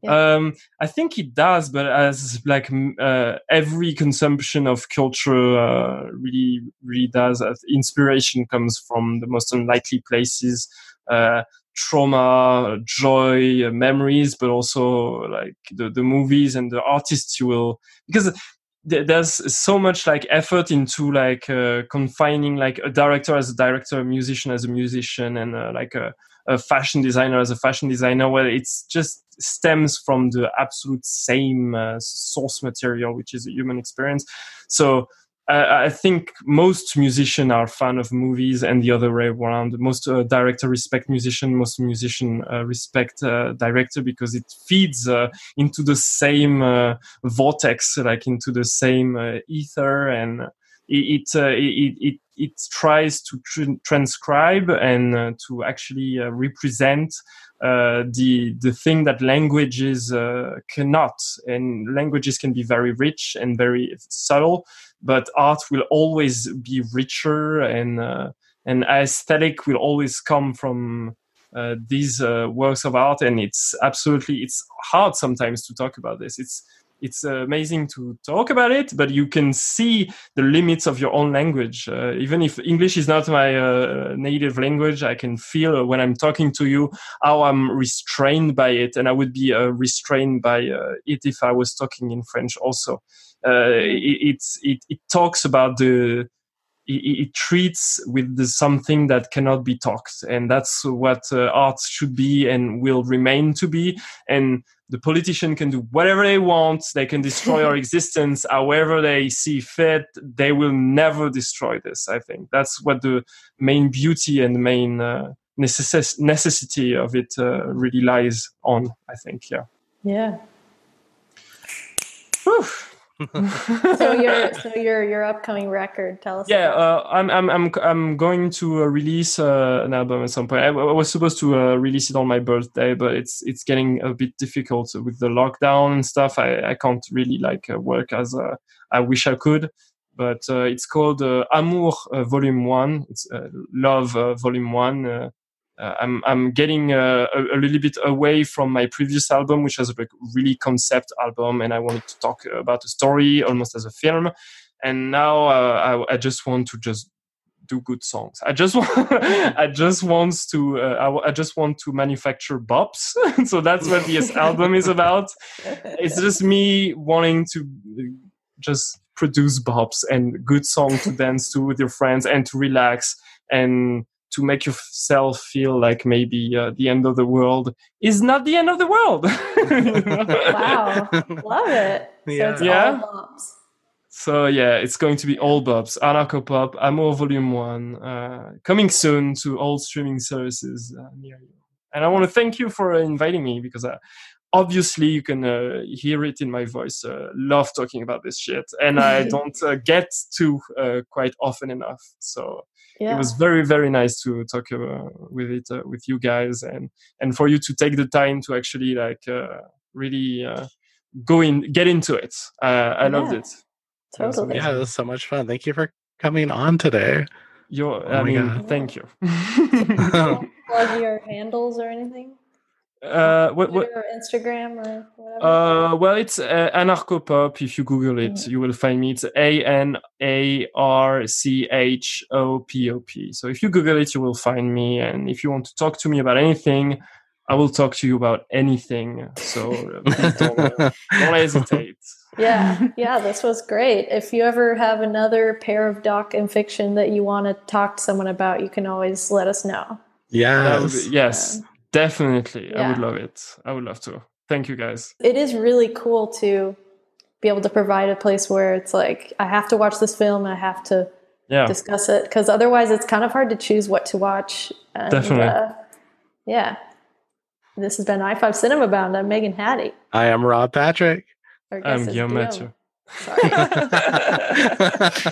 Yeah. um i think it does but as like uh, every consumption of culture uh, really really does uh, inspiration comes from the most unlikely places uh trauma joy memories but also like the, the movies and the artists you will because th- there's so much like effort into like uh, confining like a director as a director a musician as a musician and uh, like a, a fashion designer as a fashion designer where it's just stems from the absolute same uh, source material which is a human experience. So uh, I think most musicians are fan of movies and the other way around. Most uh, director respect musician, most musician uh, respect uh, director because it feeds uh, into the same uh, vortex, like into the same uh, ether, and it it, it it it tries to tr- transcribe and uh, to actually uh, represent uh, the the thing that languages cannot. And languages can be very rich and very subtle, but art will always be richer and uh, and aesthetic will always come from uh, these uh, works of art. And it's absolutely it's hard sometimes to talk about this. It's it's amazing to talk about it, but you can see the limits of your own language. Uh, even if English is not my uh, native language, I can feel when I'm talking to you how I'm restrained by it, and I would be uh, restrained by it if I was talking in French also. Uh, it, it's it, it talks about the it, it treats with the something that cannot be talked, and that's what uh, art should be and will remain to be. And the politician can do whatever they want. They can destroy our existence however they see fit. They will never destroy this. I think that's what the main beauty and the main uh, necess- necessity of it uh, really lies on. I think, yeah. Yeah. Whew. So your so your your upcoming record. Tell us. yeah, uh, I'm I'm I'm I'm going to uh, release uh, an album at some point. I, I was supposed to uh, release it on my birthday, but it's it's getting a bit difficult with the lockdown and stuff. I, I can't really like uh, work as uh, I wish I could. But uh, it's called uh, Amour Volume One. It's uh, Love uh, Volume One. Uh, I'm I'm getting uh, a, a little bit away from my previous album, which was a really concept album, and I wanted to talk about a story almost as a film. And now uh, I, I just want to just do good songs. I just want, I just want to uh, I, I just want to manufacture bops. so that's what this album is about. It's just me wanting to just produce bops and good song to dance to with your friends and to relax and to make yourself feel like maybe uh, the end of the world is not the end of the world. Wow. Love it. So Yeah. it's Yeah. all bops. So yeah, it's going to be all bops, anarcho pop, Amour Volume One, uh, coming soon to all streaming services uh, near you. And I want to thank you for inviting me because uh, obviously you can uh, hear it in my voice. Uh, love talking about this shit, and I don't uh, get to uh, quite often enough. So Yeah. it was very very nice to talk uh, with it uh, with you guys and and for you to take the time to actually like uh, really uh, go in get into it. Uh, I loved it. That was Totally. Yeah, it was so much fun. Thank you for coming on today. You're, Oh I my mean, God. thank you. Plug your handles or anything. Uh, what, what, or Instagram or whatever. uh, well, it's uh, anarcho pop. If you Google it, Mhm. you will find me. It's A N A R C H O P O P. So if you Google it, you will find me. And if you want to talk to me about anything, I will talk to you about anything. So uh, don't, uh, don't hesitate. yeah, yeah, this was great. If you ever have another pair of doc and fiction that you want to talk to someone about, you can always let us know. That would yes. be- yes. Definitely. I would love it. I would love to. Thank you guys. It is really cool to be able to provide a place where it's like I have to watch this film, I have to Yeah. discuss it because otherwise it's kind of hard to choose what to watch. And, Definitely. Uh, yeah. This has been i5 Cinemabound. I'm Megan Hattie. I am Rob Patrick. I'm is Guillaume Guillaume. Mathieu. Sorry.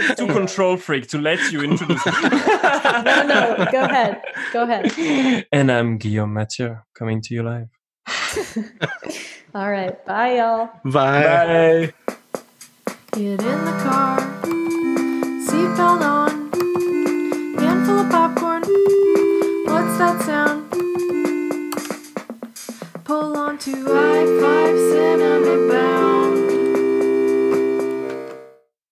You Too it. control freak to let you introduce me. No, no, go ahead. Go ahead. And I'm Guillaume Mathieu coming to you live. All right. Bye, y'all. Bye. Bye. Get in the car, seatbelt on, handful of popcorn. What's that sound? Pull onto I 5 Cinema Bound.